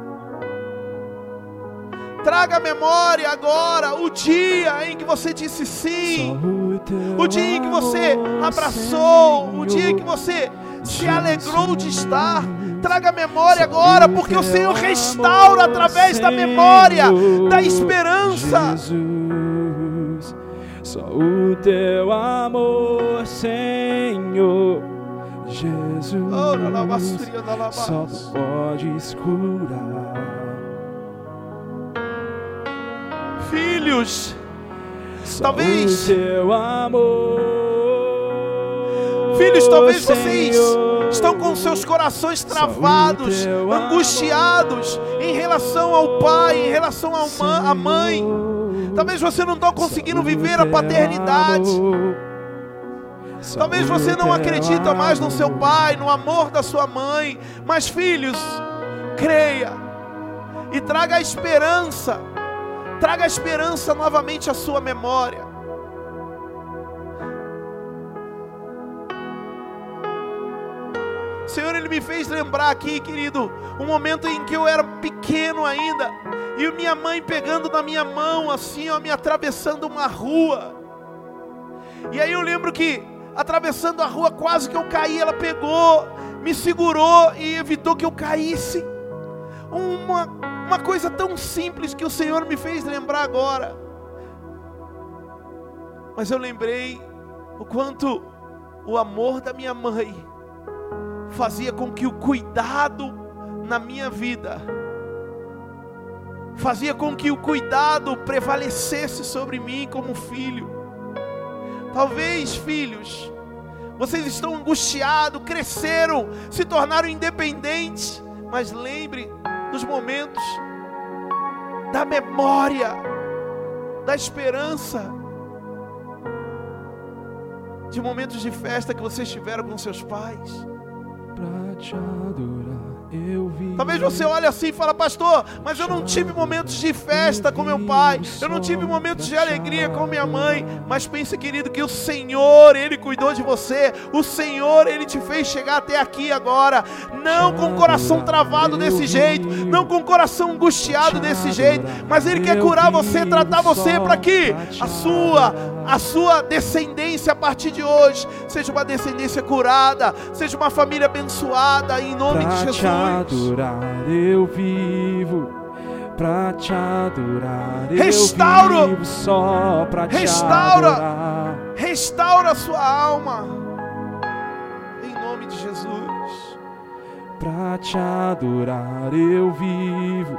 Traga à memória agora o dia em que você disse sim, o dia em que você abraçou, o dia em que você se alegrou de estar. Traga memória agora, porque o Senhor restaura através da memória, da esperança. Só o teu amor, Senhor. Jesus, só podes curar. filhos. Talvez. Filhos, talvez vocês estão com seus corações travados, angustiados em relação ao pai, em relação à mãe. Talvez você não está conseguindo viver a paternidade. Talvez você não acredita mais no seu pai, no amor da sua mãe. Mas filhos, Creia e traga a esperança, traga a esperança novamente à sua memória. Senhor, Ele me fez lembrar aqui, querido, um momento em que eu era pequeno ainda, e minha mãe pegando na minha mão, assim, ó, me atravessando uma rua. E aí eu lembro que, atravessando a rua, quase que eu caí, ela pegou, me segurou e evitou que eu caísse. Uma, uma coisa tão simples que o Senhor me fez lembrar agora. Mas eu lembrei o quanto o amor da minha mãe fazia com que o cuidado na minha vida, fazia com que o cuidado prevalecesse sobre mim como filho. Talvez, filhos, vocês estão angustiados, cresceram, se tornaram independentes, mas lembre dos momentos da memória, da esperança, de momentos de festa que vocês tiveram com seus pais pra te adorar. Talvez você olhe assim e fala, pastor, mas eu não tive momentos de festa com meu pai, eu não tive momentos de alegria com minha mãe. Mas pense, querido, que o Senhor, Ele cuidou de você, o Senhor, Ele te fez chegar até aqui agora. Não com o coração travado desse jeito, não com o coração angustiado desse jeito, mas Ele quer curar você, tratar você para que a sua, a sua descendência a partir de hoje seja uma descendência curada, seja uma família abençoada em nome de Jesus adorar eu vivo, pra te adorar Restauro. eu vivo só pra te Restaura. adorar. Restaura a sua alma. Em nome de Jesus. Pra te adorar eu vivo,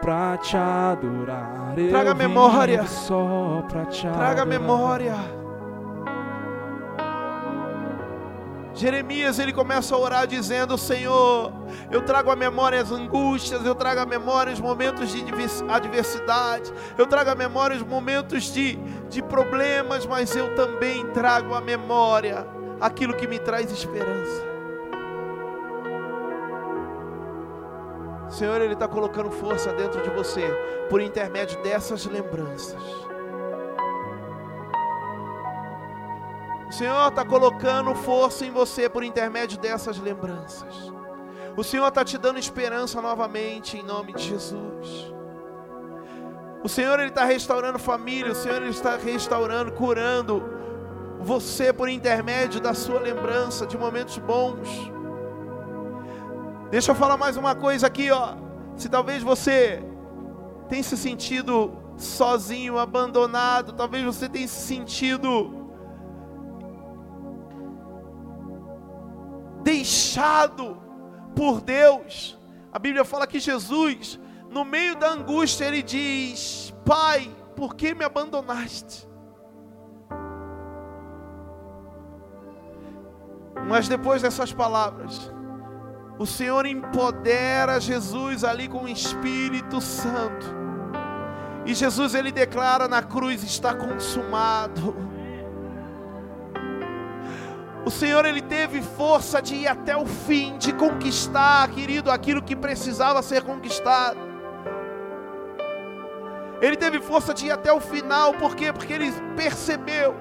pra te adorar eu Traga memória. vivo só pra te Traga adorar. memória. Jeremias ele começa a orar dizendo: Senhor, eu trago à memória as angústias, eu trago à memória os momentos de adversidade, eu trago à memória os momentos de, de problemas, mas eu também trago à memória aquilo que me traz esperança. Senhor, Ele está colocando força dentro de você por intermédio dessas lembranças. O Senhor está colocando força em você por intermédio dessas lembranças. O Senhor está te dando esperança novamente em nome de Jesus. O Senhor ele está restaurando família, o Senhor ele está restaurando, curando você por intermédio da sua lembrança de momentos bons. Deixa eu falar mais uma coisa aqui, ó. Se talvez você tenha se sentido sozinho, abandonado, talvez você tenha se sentido deixado por Deus. A Bíblia fala que Jesus, no meio da angústia, ele diz: Pai, por que me abandonaste? Mas depois dessas palavras, o Senhor empodera Jesus ali com o Espírito Santo. E Jesus ele declara na cruz: está consumado. O Senhor ele teve força de ir até o fim, de conquistar, querido, aquilo que precisava ser conquistado. Ele teve força de ir até o final, por quê? Porque ele percebeu,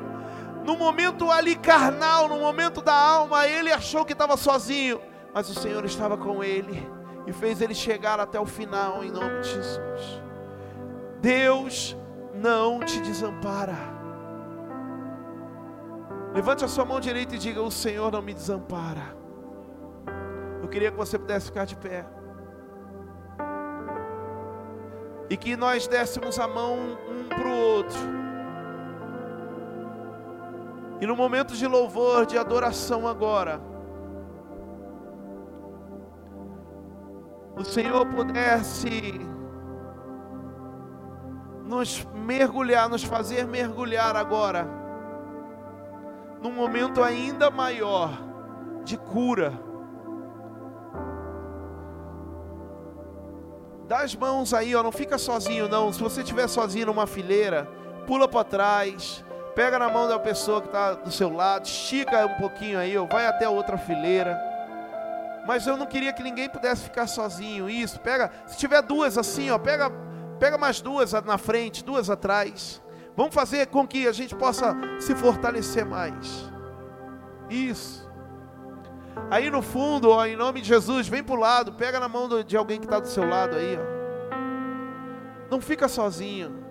no momento ali carnal, no momento da alma, ele achou que estava sozinho, mas o Senhor estava com ele e fez ele chegar até o final, em nome de Jesus. Deus não te desampara. Levante a sua mão direita e diga: O Senhor não me desampara. Eu queria que você pudesse ficar de pé. E que nós dessemos a mão um para o outro. E no momento de louvor, de adoração agora, o Senhor pudesse nos mergulhar, nos fazer mergulhar agora num momento ainda maior de cura. Dá as mãos aí, ó, não fica sozinho não. Se você estiver sozinho numa fileira, pula para trás, pega na mão da pessoa que está do seu lado, estica um pouquinho aí, ó, vai até outra fileira. Mas eu não queria que ninguém pudesse ficar sozinho. Isso, pega, se tiver duas assim, ó, pega, pega mais duas na frente, duas atrás. Vamos fazer com que a gente possa se fortalecer mais. Isso. Aí no fundo, ó, em nome de Jesus, vem para o lado, pega na mão de alguém que está do seu lado aí. Ó. Não fica sozinho.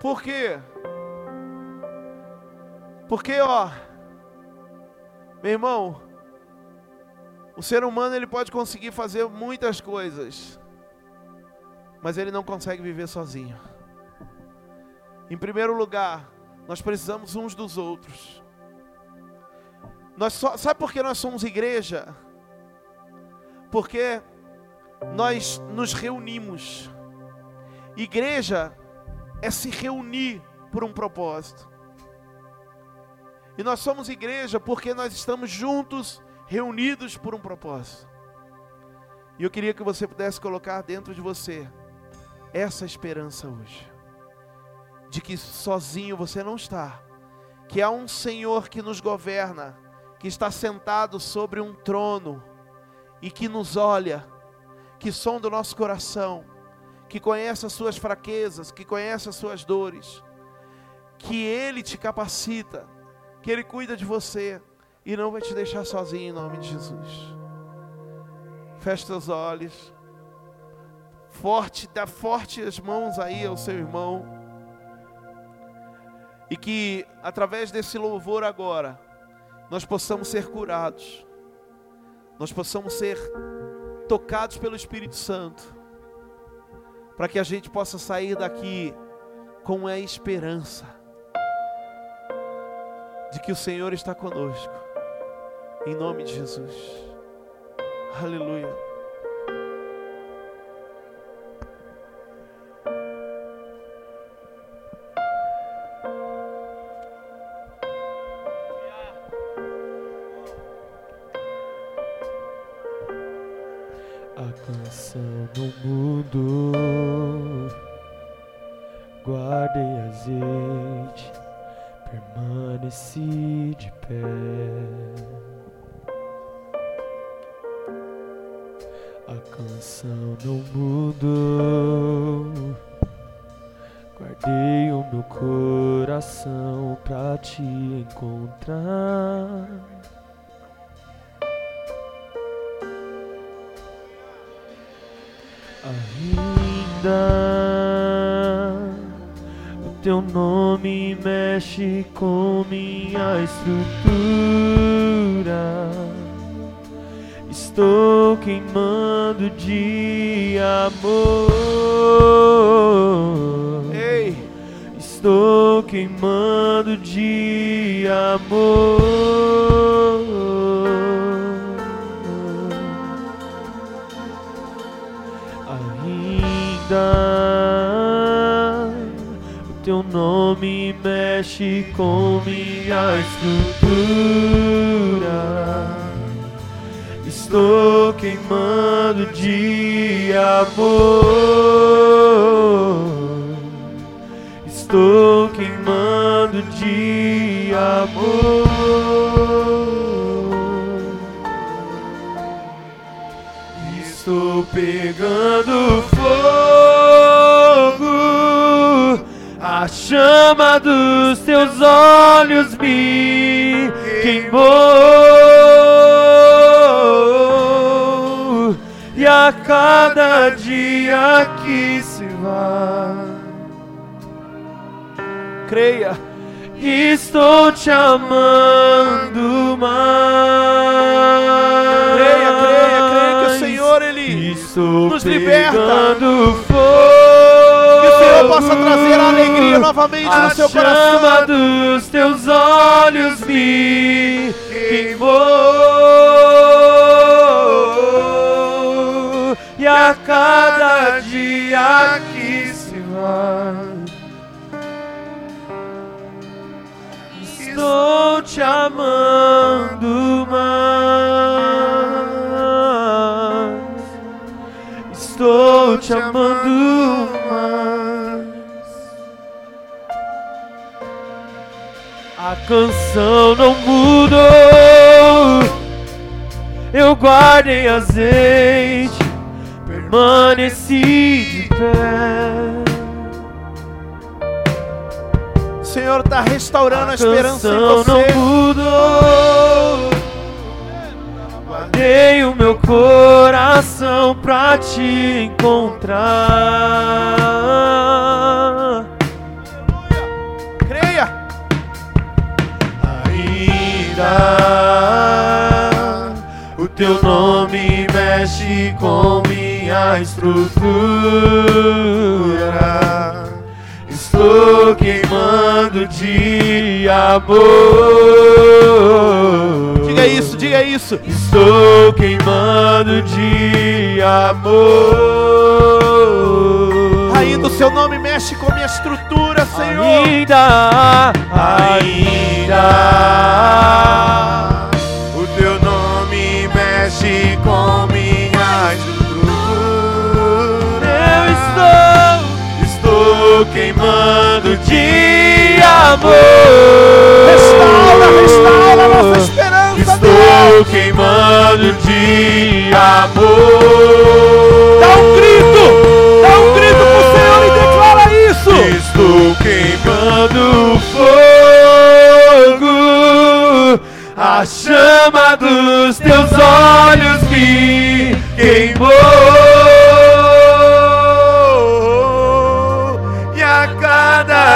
Por quê? Porque, ó, meu irmão, o ser humano ele pode conseguir fazer muitas coisas, mas ele não consegue viver sozinho. Em primeiro lugar, nós precisamos uns dos outros. Nós só, sabe por que nós somos igreja? Porque nós nos reunimos. Igreja é se reunir por um propósito. E nós somos igreja porque nós estamos juntos, reunidos por um propósito. E eu queria que você pudesse colocar dentro de você essa esperança hoje de que sozinho você não está, que há um Senhor que nos governa, que está sentado sobre um trono e que nos olha, que sonda o nosso coração, que conhece as suas fraquezas, que conhece as suas dores, que Ele te capacita, que Ele cuida de você e não vai te deixar sozinho em nome de Jesus. Feche seus olhos. Forte, dá forte as mãos aí ao seu irmão. E que através desse louvor agora, nós possamos ser curados, nós possamos ser tocados pelo Espírito Santo, para que a gente possa sair daqui com a esperança de que o Senhor está conosco, em nome de Jesus. Aleluia. A canção do mundo guarde azeite, permaneci de pé. A canção não mudou. Guardei o meu coração pra te encontrar. Ainda o teu nome mexe com minha estrutura estou queimando de amor. Ei. Estou queimando de amor. Ainda o teu nome mexe com minha estrutura estou queimando de amor. Estou queimando de amor. Estou pegando fogo. A chama dos teus olhos me queimou. e a cada dia que se vai. Creia, estou te amando mais. Creia, creia, creia que o Senhor ele estou nos liberta. Fogo, que o Senhor possa trazer a alegria novamente a no seu coração. A dos teus olhos me queimou a cada dia que se vai, estou te amando mais, estou te amando mais. A canção não mudou, eu guardei azeite permaneci de pé. O Senhor está restaurando a, esperança em você. não mudou. Guardei o meu coração pra te encontrar. Creia. Ainda o teu nome mexe com minha estrutura. Estou queimando de amor. Diga isso, diga isso. Estou queimando de amor. Ainda o seu nome mexe com a minha estrutura, Senhor. Ainda, ainda, queimando de amor. Restaura, restaura a nossa esperança, Deus. Estou queimando de amor. Dá um grito, dá um grito pro Senhor e declara isso. Estou queimando fogo, a chama dos teus olhos me queimou.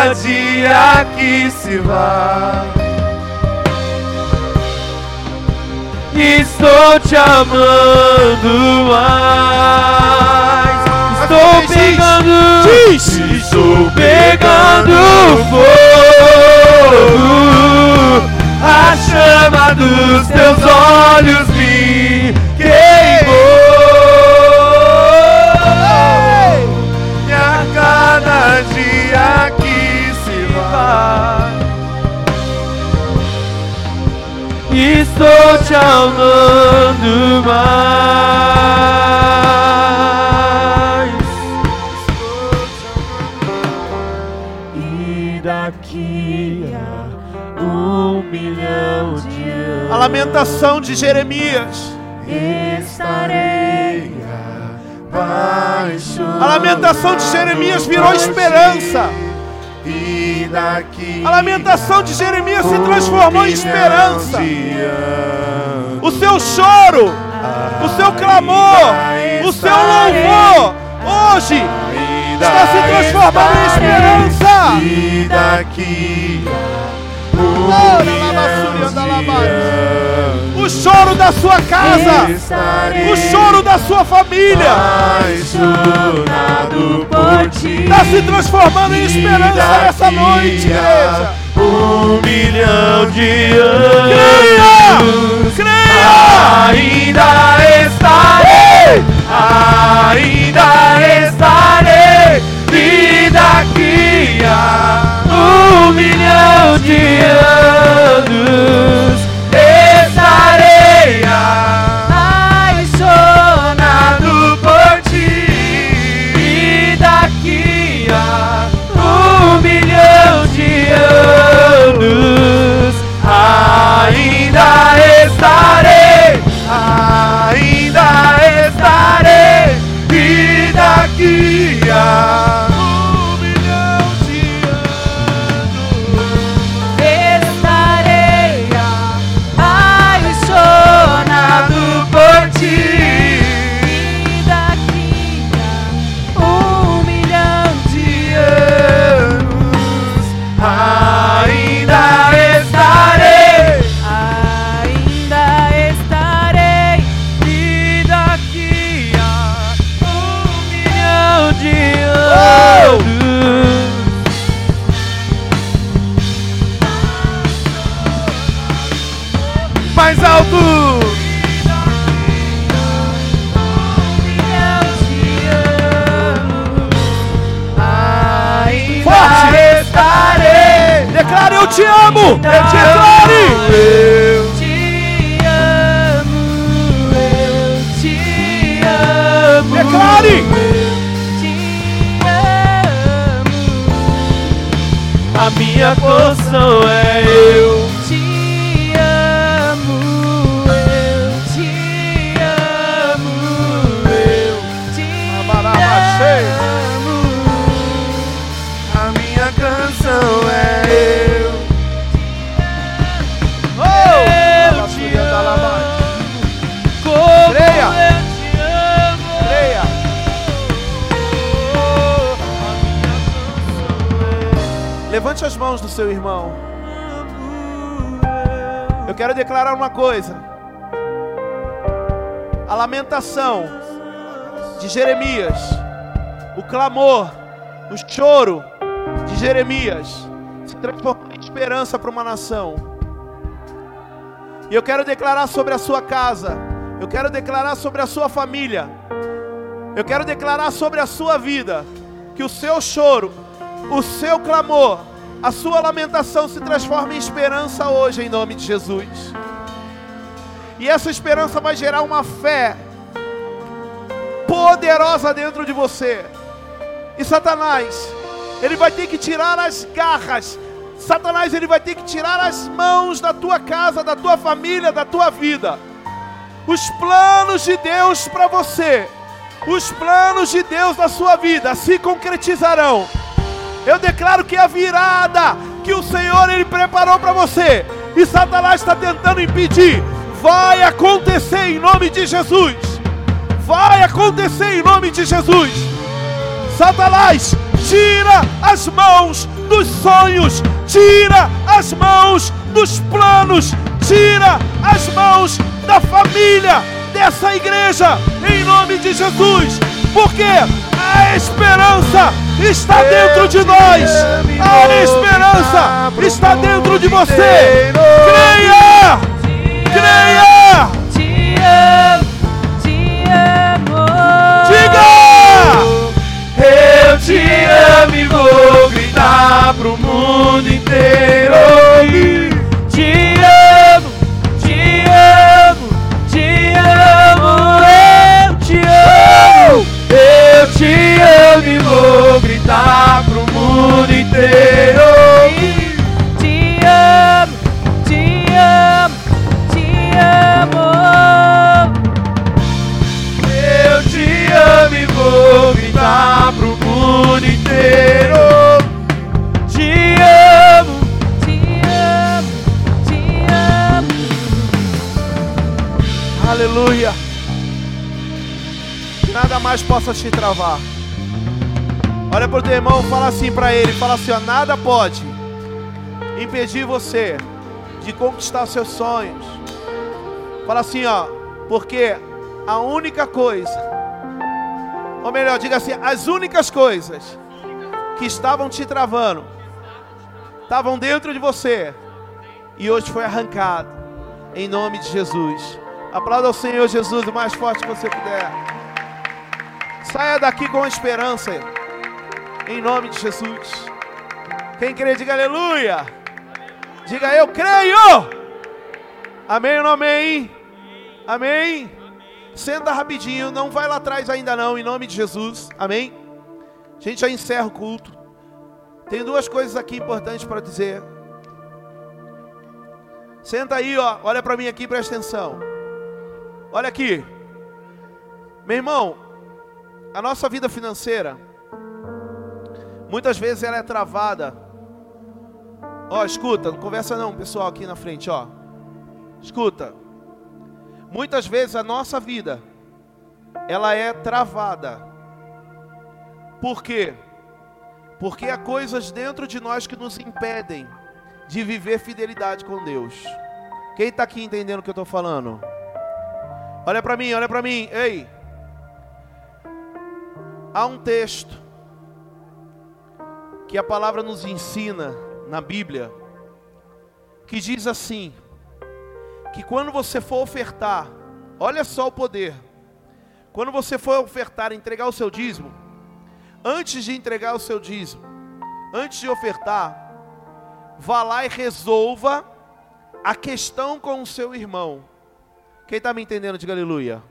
Cada dia que se vai, estou te amando mais. Estou Diz, pegando, diz. estou pegando fogo. A chama dos teus olhos estou te amando mais. E daqui a um milhão de anos A lamentação de Jeremias. estarei apaixonado. A lamentação de Jeremias virou esperança. E daqui A lamentação de Jeremias se transformou em esperança. O seu choro, o seu clamor, o seu louvor, hoje está se transformando em esperança. O choro da sua casa, o choro da sua família, está se transformando em esperança nessa noite, igreja. Um milhão de Creia! anos. Creia! Ainda estarei, ainda estarei. Esperança para uma nação. E eu quero declarar sobre a sua casa, eu quero declarar sobre a sua família, eu quero declarar sobre a sua vida que o seu choro, o seu clamor, a sua lamentação se transforme em esperança hoje, em nome de Jesus. E essa esperança vai gerar uma fé poderosa dentro de você. E Satanás, ele vai ter que tirar as garras. Satanás, ele vai ter que tirar as mãos da tua casa, da tua família, da tua vida. Os planos de Deus para você os planos de Deus na sua vida se concretizarão. Eu declaro que a virada que o Senhor ele preparou para você e Satanás está tentando impedir, vai acontecer em nome de Jesus. Vai acontecer em nome de Jesus. Satanás, tira as mãos dos sonhos, tira as mãos dos planos, tira as mãos da família dessa igreja, em nome de Jesus, porque a esperança está dentro de nós, a esperança está dentro de você. Creia! Creia! Te amo, te amo. Diga! Eu te amo e vou gritar pro mais possa te travar. Olha para o teu irmão, fala assim para ele, fala assim, ó, nada pode impedir você de conquistar seus sonhos. Fala assim, ó, porque a única coisa, ou melhor, diga assim, as únicas coisas que estavam te travando, estavam dentro de você e hoje foi arrancado em nome de Jesus. Aplauda ao Senhor Jesus o mais forte que você puder. Saia daqui com esperança. Em nome de Jesus. Quem crê, diga aleluia. Diga eu creio. Amém ou não amém? Amém? Senta rapidinho, não vai lá atrás ainda não, em nome de Jesus. Amém? A gente já encerra o culto. Tem duas coisas aqui importantes para dizer. Senta aí, ó. Olha para mim aqui, presta atenção. Olha aqui. Meu irmão, a nossa vida financeira muitas vezes ela é travada. Ó, escuta, não conversa não, pessoal aqui na frente, ó. Escuta. Muitas vezes a nossa vida ela é travada. Por quê? Porque há coisas dentro de nós que nos impedem de viver fidelidade com Deus. Quem está aqui entendendo o que eu estou falando? Olha para mim, olha para mim, ei. Há um texto que a palavra nos ensina na Bíblia, que diz assim: que quando você for ofertar, olha só o poder, quando você for ofertar, entregar o seu dízimo, antes de entregar o seu dízimo, antes de ofertar, vá lá e resolva a questão com o seu irmão. Quem está me entendendo, diga aleluia.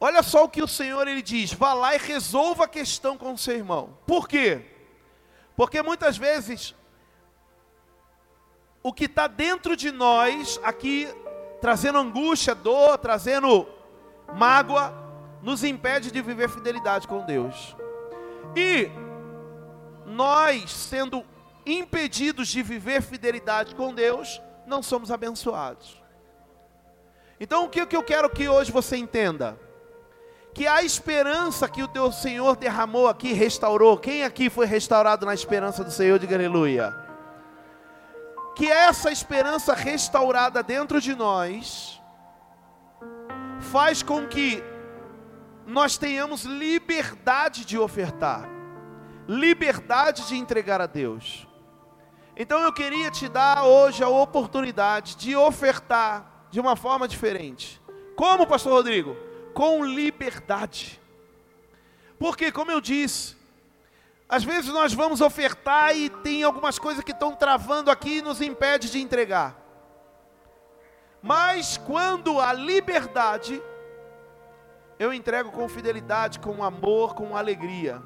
Olha só o que o Senhor ele diz: vá lá e resolva a questão com o seu irmão. Por quê? Porque muitas vezes o que está dentro de nós, aqui trazendo angústia, dor, trazendo mágoa, nos impede de viver fidelidade com Deus. E nós, sendo impedidos de viver fidelidade com Deus, não somos abençoados. Então, o que, que eu quero que hoje você entenda? Que a esperança que o teu Senhor derramou aqui, restaurou. Quem aqui foi restaurado na esperança do Senhor? Diga aleluia. Que essa esperança restaurada dentro de nós faz com que nós tenhamos liberdade de ofertar, liberdade de entregar a Deus. Então eu queria te dar hoje a oportunidade de ofertar de uma forma diferente. Como, Pastor Rodrigo? Com liberdade. Porque, como eu disse, às vezes nós vamos ofertar e tem algumas coisas que estão travando aqui e nos impede de entregar. Mas quando a liberdade, eu entrego com fidelidade, com amor, com alegria.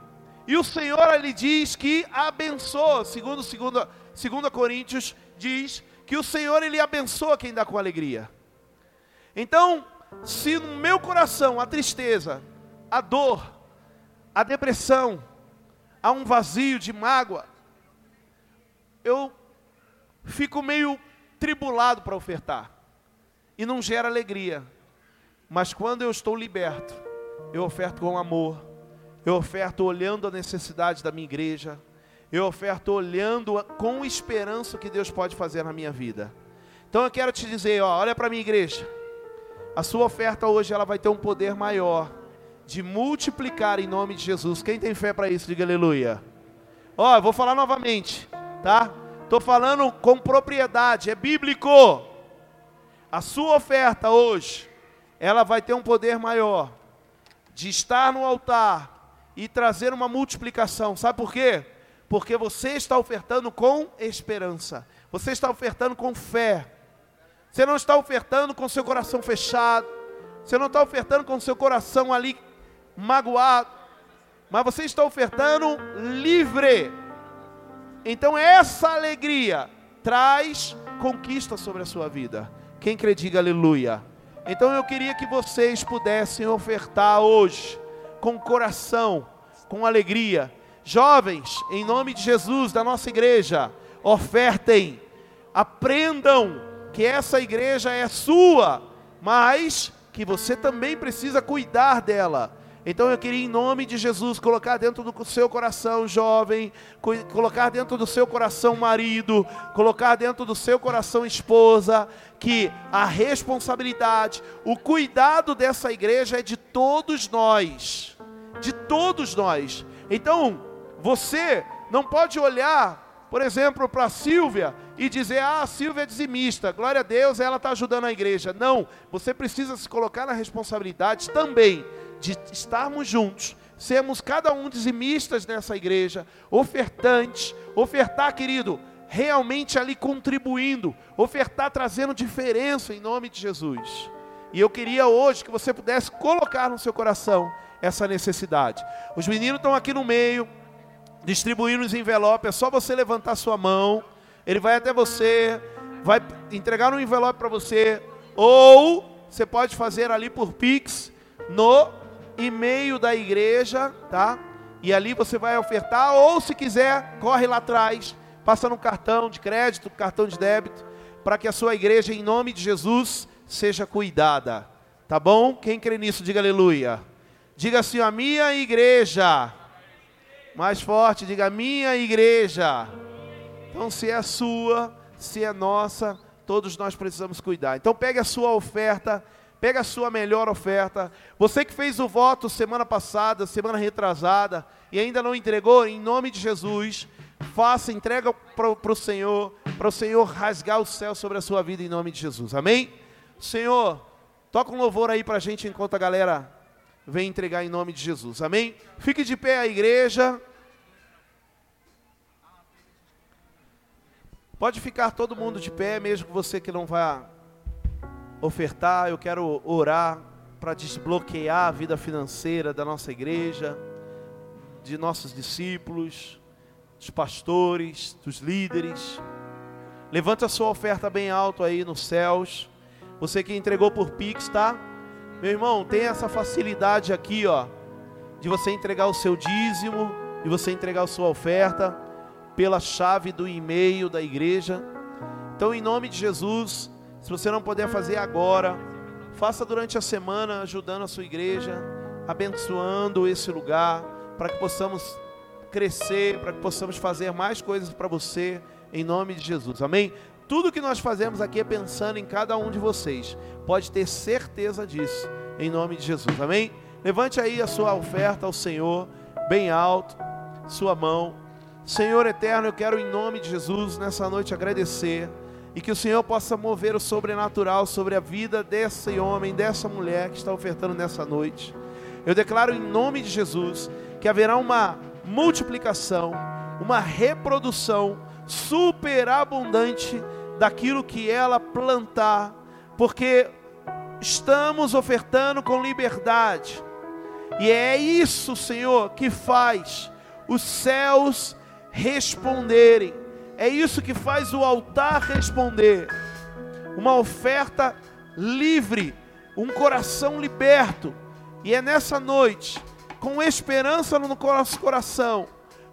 E o Senhor ele diz que abençoa, segundo, segundo, segundo Coríntios diz que o Senhor ele abençoa quem dá com alegria. Então, se no meu coração a tristeza, a dor, a depressão, há um vazio de mágoa, eu fico meio tribulado para ofertar e não gera alegria. Mas quando eu estou liberto, eu oferto com amor, eu oferto olhando a necessidade da minha igreja, eu oferto olhando com esperança o que Deus pode fazer na minha vida. Então eu quero te dizer, ó, olha para minha igreja. A sua oferta hoje ela vai ter um poder maior de multiplicar em nome de Jesus. Quem tem fé para isso, diga aleluia. Ó, vou falar novamente, tá? Estou falando com propriedade, é bíblico. A sua oferta hoje, ela vai ter um poder maior de estar no altar e trazer uma multiplicação. Sabe por quê? Porque você está ofertando com esperança. Você está ofertando com fé. Você não está ofertando com seu coração fechado. Você não está ofertando com seu coração ali magoado. Mas você está ofertando livre. Então essa alegria traz conquista sobre a sua vida. Quem crê, diga aleluia. Então eu queria que vocês pudessem ofertar hoje, com coração, com alegria. Jovens, em nome de Jesus, da nossa igreja, ofertem, aprendam que essa igreja é sua, mas que você também precisa cuidar dela. Então eu queria, em nome de Jesus, colocar dentro do seu coração, jovem, colocar dentro do seu coração, marido, colocar dentro do seu coração, esposa, que a responsabilidade, o cuidado dessa igreja é de todos nós. De todos nós. Então, você não pode olhar, por exemplo, para Silvia e dizer, ah, a Silvia é dizimista, glória a Deus, ela está ajudando a igreja. Não, você precisa se colocar na responsabilidade também de estarmos juntos, sermos cada um dizimistas nessa igreja, ofertantes, ofertar, querido, realmente ali contribuindo, ofertar trazendo diferença em nome de Jesus. E eu queria hoje que você pudesse colocar no seu coração essa necessidade. Os meninos estão aqui no meio, distribuindo os envelopes, é só você levantar sua mão, ele vai até você, vai entregar um envelope para você, ou você pode fazer ali por Pix no e-mail da igreja, tá? E ali você vai ofertar, ou se quiser, corre lá atrás, passa no cartão de crédito, cartão de débito, para que a sua igreja, em nome de Jesus, seja cuidada. Tá bom? Quem crê nisso, diga aleluia. Diga assim, a minha igreja. Mais forte, diga minha igreja. Então, se é sua, se é nossa, todos nós precisamos cuidar. Então, pegue a sua oferta Pega a sua melhor oferta. Você que fez o voto semana passada, semana retrasada, e ainda não entregou, em nome de Jesus, faça, entrega para o Senhor, para o Senhor rasgar o céu sobre a sua vida em nome de Jesus. Amém? Senhor, toca um louvor aí para a gente enquanto a galera vem entregar em nome de Jesus. Amém? Fique de pé a igreja. Pode ficar todo mundo de pé, mesmo você que não vá ofertar, eu quero orar para desbloquear a vida financeira da nossa igreja, de nossos discípulos, dos pastores, dos líderes. Levanta a sua oferta bem alto aí nos céus. Você que entregou por Pix, tá? Meu irmão, tem essa facilidade aqui, ó, de você entregar o seu dízimo, de você entregar a sua oferta pela chave do e-mail da igreja. Então, em nome de Jesus, se você não puder fazer agora, faça durante a semana ajudando a sua igreja. abençoando esse lugar, para que possamos crescer, para que possamos fazer mais coisas para você, em nome de Jesus. Amém? Tudo que nós fazemos aqui é pensando em cada um de vocês. Pode ter certeza disso, em nome de Jesus. Amém? Levante aí a sua oferta ao Senhor, bem alto, sua mão. Senhor eterno, eu quero em nome de Jesus nessa noite agradecer e que o Senhor possa mover o sobrenatural sobre a vida desse homem, dessa mulher que está ofertando nessa noite. Eu declaro em nome de Jesus que haverá uma multiplicação, uma reprodução superabundante daquilo que ela plantar, porque estamos ofertando com liberdade. E é isso, Senhor, que faz os céus responderem. É isso que faz o altar responder. Uma oferta livre, um coração liberto. E é nessa noite, com esperança no nosso coração,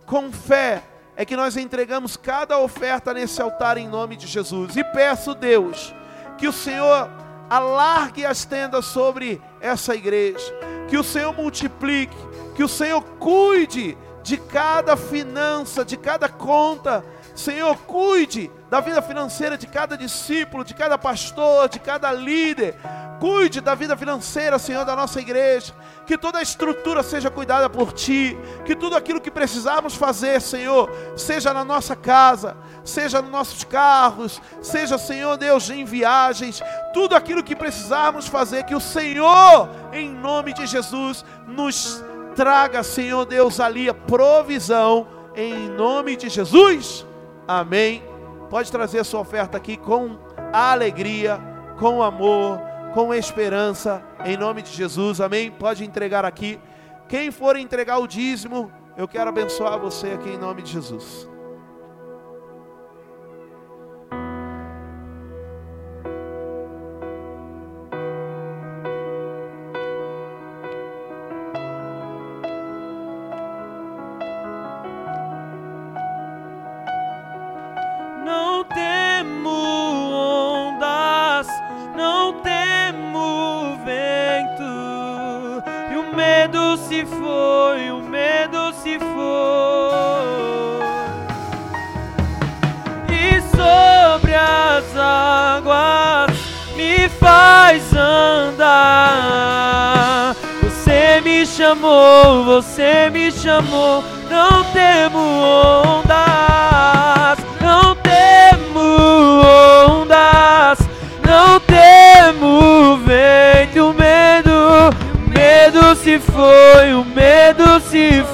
com fé, é que nós entregamos cada oferta nesse altar em nome de Jesus. E peço, Deus, que o Senhor alargue as tendas sobre essa igreja, que o Senhor multiplique, que o Senhor cuide de cada finança, de cada conta. Senhor, cuide da vida financeira de cada discípulo, de cada pastor, de cada líder. Cuide da vida financeira, Senhor, da nossa igreja. Que toda a estrutura seja cuidada por Ti. Que tudo aquilo que precisarmos fazer, Senhor, seja na nossa casa, seja nos nossos carros, seja, Senhor Deus, em viagens. Tudo aquilo que precisarmos fazer, que o Senhor, em nome de Jesus, nos traga, Senhor Deus, ali a provisão, em nome de Jesus. Amém. Pode trazer a sua oferta aqui com alegria, com amor, com esperança, em nome de Jesus. Amém. Pode entregar aqui. Quem for entregar o dízimo, eu quero abençoar você aqui em nome de Jesus. Chamou, você me chamou. Não temo ondas, não temo ondas, não temo vento, medo, medo se foi, o medo se foi.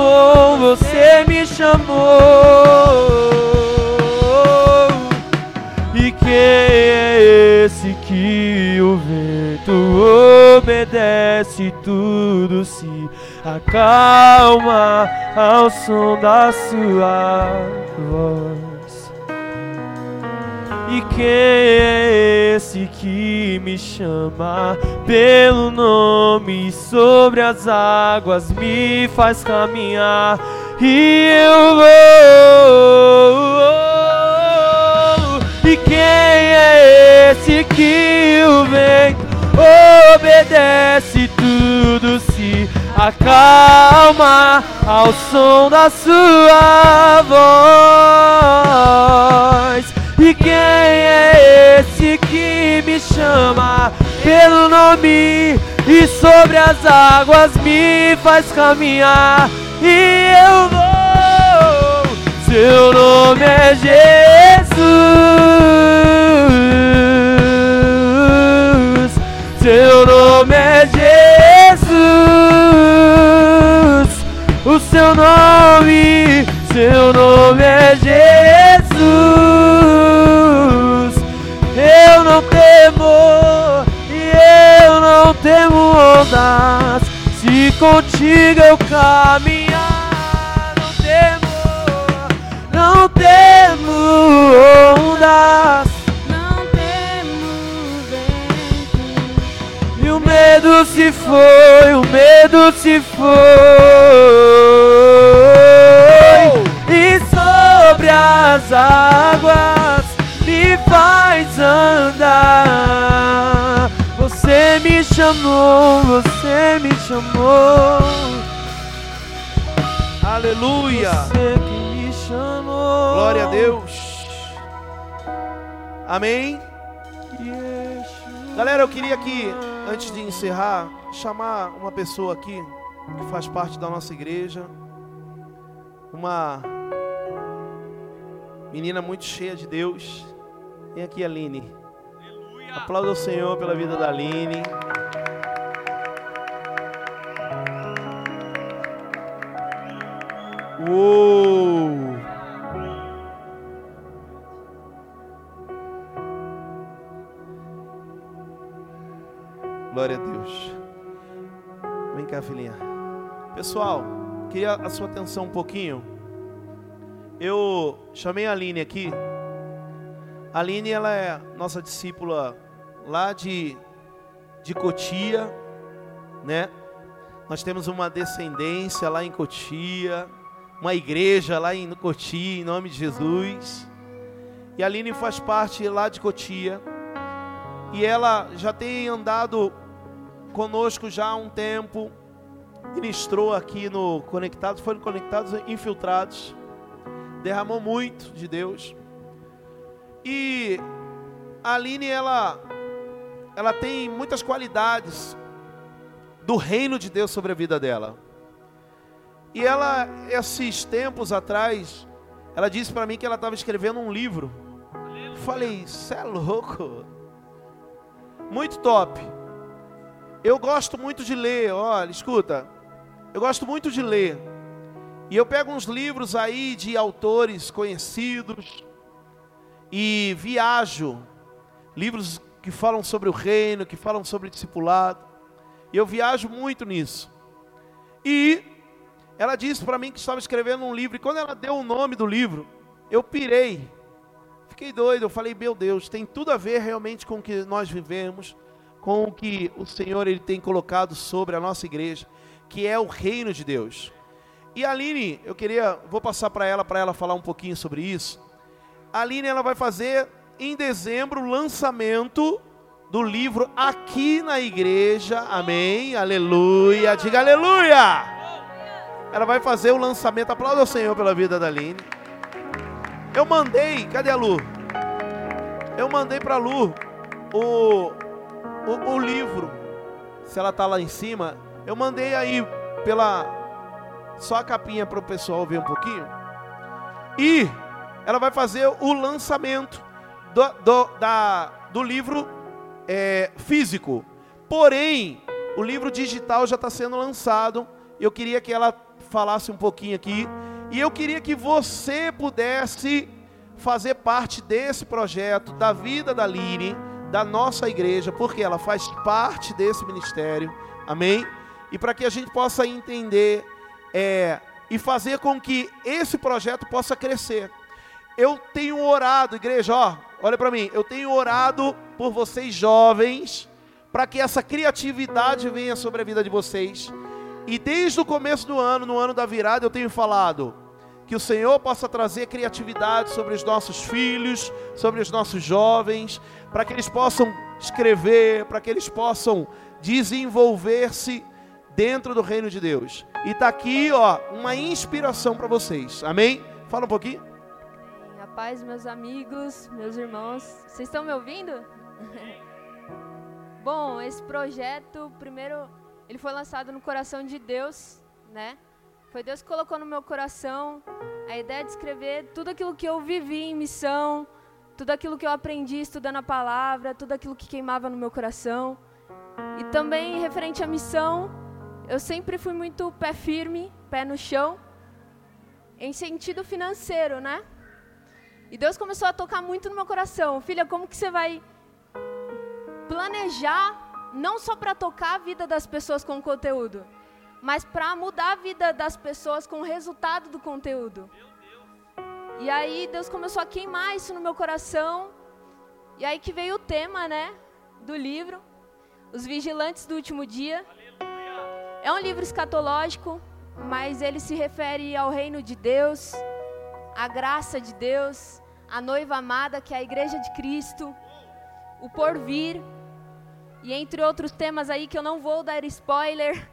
Chamou, você me chamou. E quem é esse que o vento obedece tudo se acalma ao som da sua voz? E quem é esse que me chama pelo nome sobre as águas me faz caminhar? E eu vou. E quem é esse que o vento obedece tudo se acalma ao som da sua voz? E quem é esse que me chama pelo nome e sobre as águas me faz caminhar? E eu vou. Seu nome é Jesus. Seu nome é Jesus. O seu nome, seu nome é Jesus. temo ondas. Se contigo eu caminhar, não temo, não temo ondas. Não temo vento. E o medo se foi, o medo se foi. E sobre as águas me faz andar chamou. Aleluia. Você que me chamou. Glória a Deus. Amém. Galera, eu queria aqui, antes de encerrar, chamar uma pessoa aqui que faz parte da nossa igreja. Uma menina muito cheia de Deus. Vem aqui, Aline. Aplauda o Senhor pela vida da Aline. Uou! Glória a Deus. Vem cá, filhinha. Pessoal, queria a sua atenção um pouquinho. Eu chamei a Aline aqui. A Aline, ela é nossa discípula lá de, de Cotia, né? Nós temos uma descendência lá em Cotia, uma igreja lá em Cotia, em nome de Jesus. E a Aline faz parte lá de Cotia. E ela já tem andado conosco já há um tempo. Ministrou aqui no Conectados, foram conectados infiltrados. Derramou muito de Deus. E a Aline, ela, ela tem muitas qualidades do reino de Deus sobre a vida dela. E ela, esses tempos atrás, ela disse para mim que ela estava escrevendo um livro. Eu falei, você é louco? Muito top. Eu gosto muito de ler, olha, escuta. Eu gosto muito de ler. E eu pego uns livros aí de autores conhecidos e viajo. Livros que falam sobre o reino, que falam sobre discipulado. E eu viajo muito nisso. E ela disse para mim que estava escrevendo um livro. E quando ela deu o nome do livro, eu pirei. Fiquei doido. Eu falei, meu Deus, tem tudo a ver realmente com o que nós vivemos, com o que o Senhor ele tem colocado sobre a nossa igreja, que é o reino de Deus. E a Aline, eu queria, vou passar para ela, para ela falar um pouquinho sobre isso. A Aline, ela vai fazer em dezembro o lançamento do livro aqui na igreja. Amém. Aleluia. Diga aleluia. Ela vai fazer o lançamento. Aplauda o Senhor pela vida da Aline. Eu mandei, cadê a Lu? Eu mandei para a Lu o, o, o livro. Se ela tá lá em cima, eu mandei aí pela só a capinha para o pessoal ver um pouquinho. E ela vai fazer o lançamento do, do, da, do livro é, físico. Porém, o livro digital já está sendo lançado. Eu queria que ela falasse um pouquinho aqui. E eu queria que você pudesse fazer parte desse projeto, da vida da Lire, da nossa igreja, porque ela faz parte desse ministério. Amém? E para que a gente possa entender é, e fazer com que esse projeto possa crescer. Eu tenho orado, igreja, ó, olha para mim, eu tenho orado por vocês jovens, para que essa criatividade venha sobre a vida de vocês. E desde o começo do ano, no ano da virada, eu tenho falado que o Senhor possa trazer criatividade sobre os nossos filhos, sobre os nossos jovens, para que eles possam escrever, para que eles possam desenvolver-se dentro do reino de Deus. E tá aqui, ó, uma inspiração para vocês. Amém? Fala um pouquinho. A paz, meus amigos, meus irmãos. Vocês estão me ouvindo? Bom, esse projeto, primeiro, ele foi lançado no coração de Deus, né? Foi Deus que colocou no meu coração a ideia de escrever tudo aquilo que eu vivi em missão, tudo aquilo que eu aprendi estudando a palavra, tudo aquilo que queimava no meu coração. E também referente à missão, eu sempre fui muito pé firme, pé no chão, em sentido financeiro, né? E Deus começou a tocar muito no meu coração. Filha, como que você vai planejar não só para tocar a vida das pessoas com conteúdo, mas para mudar a vida das pessoas com o resultado do conteúdo? E aí Deus começou a queimar isso no meu coração. E aí que veio o tema, né, do livro, Os Vigilantes do Último Dia. É um livro escatológico, mas ele se refere ao reino de Deus, à graça de Deus, à noiva amada, que é a igreja de Cristo, o porvir, e entre outros temas aí que eu não vou dar spoiler,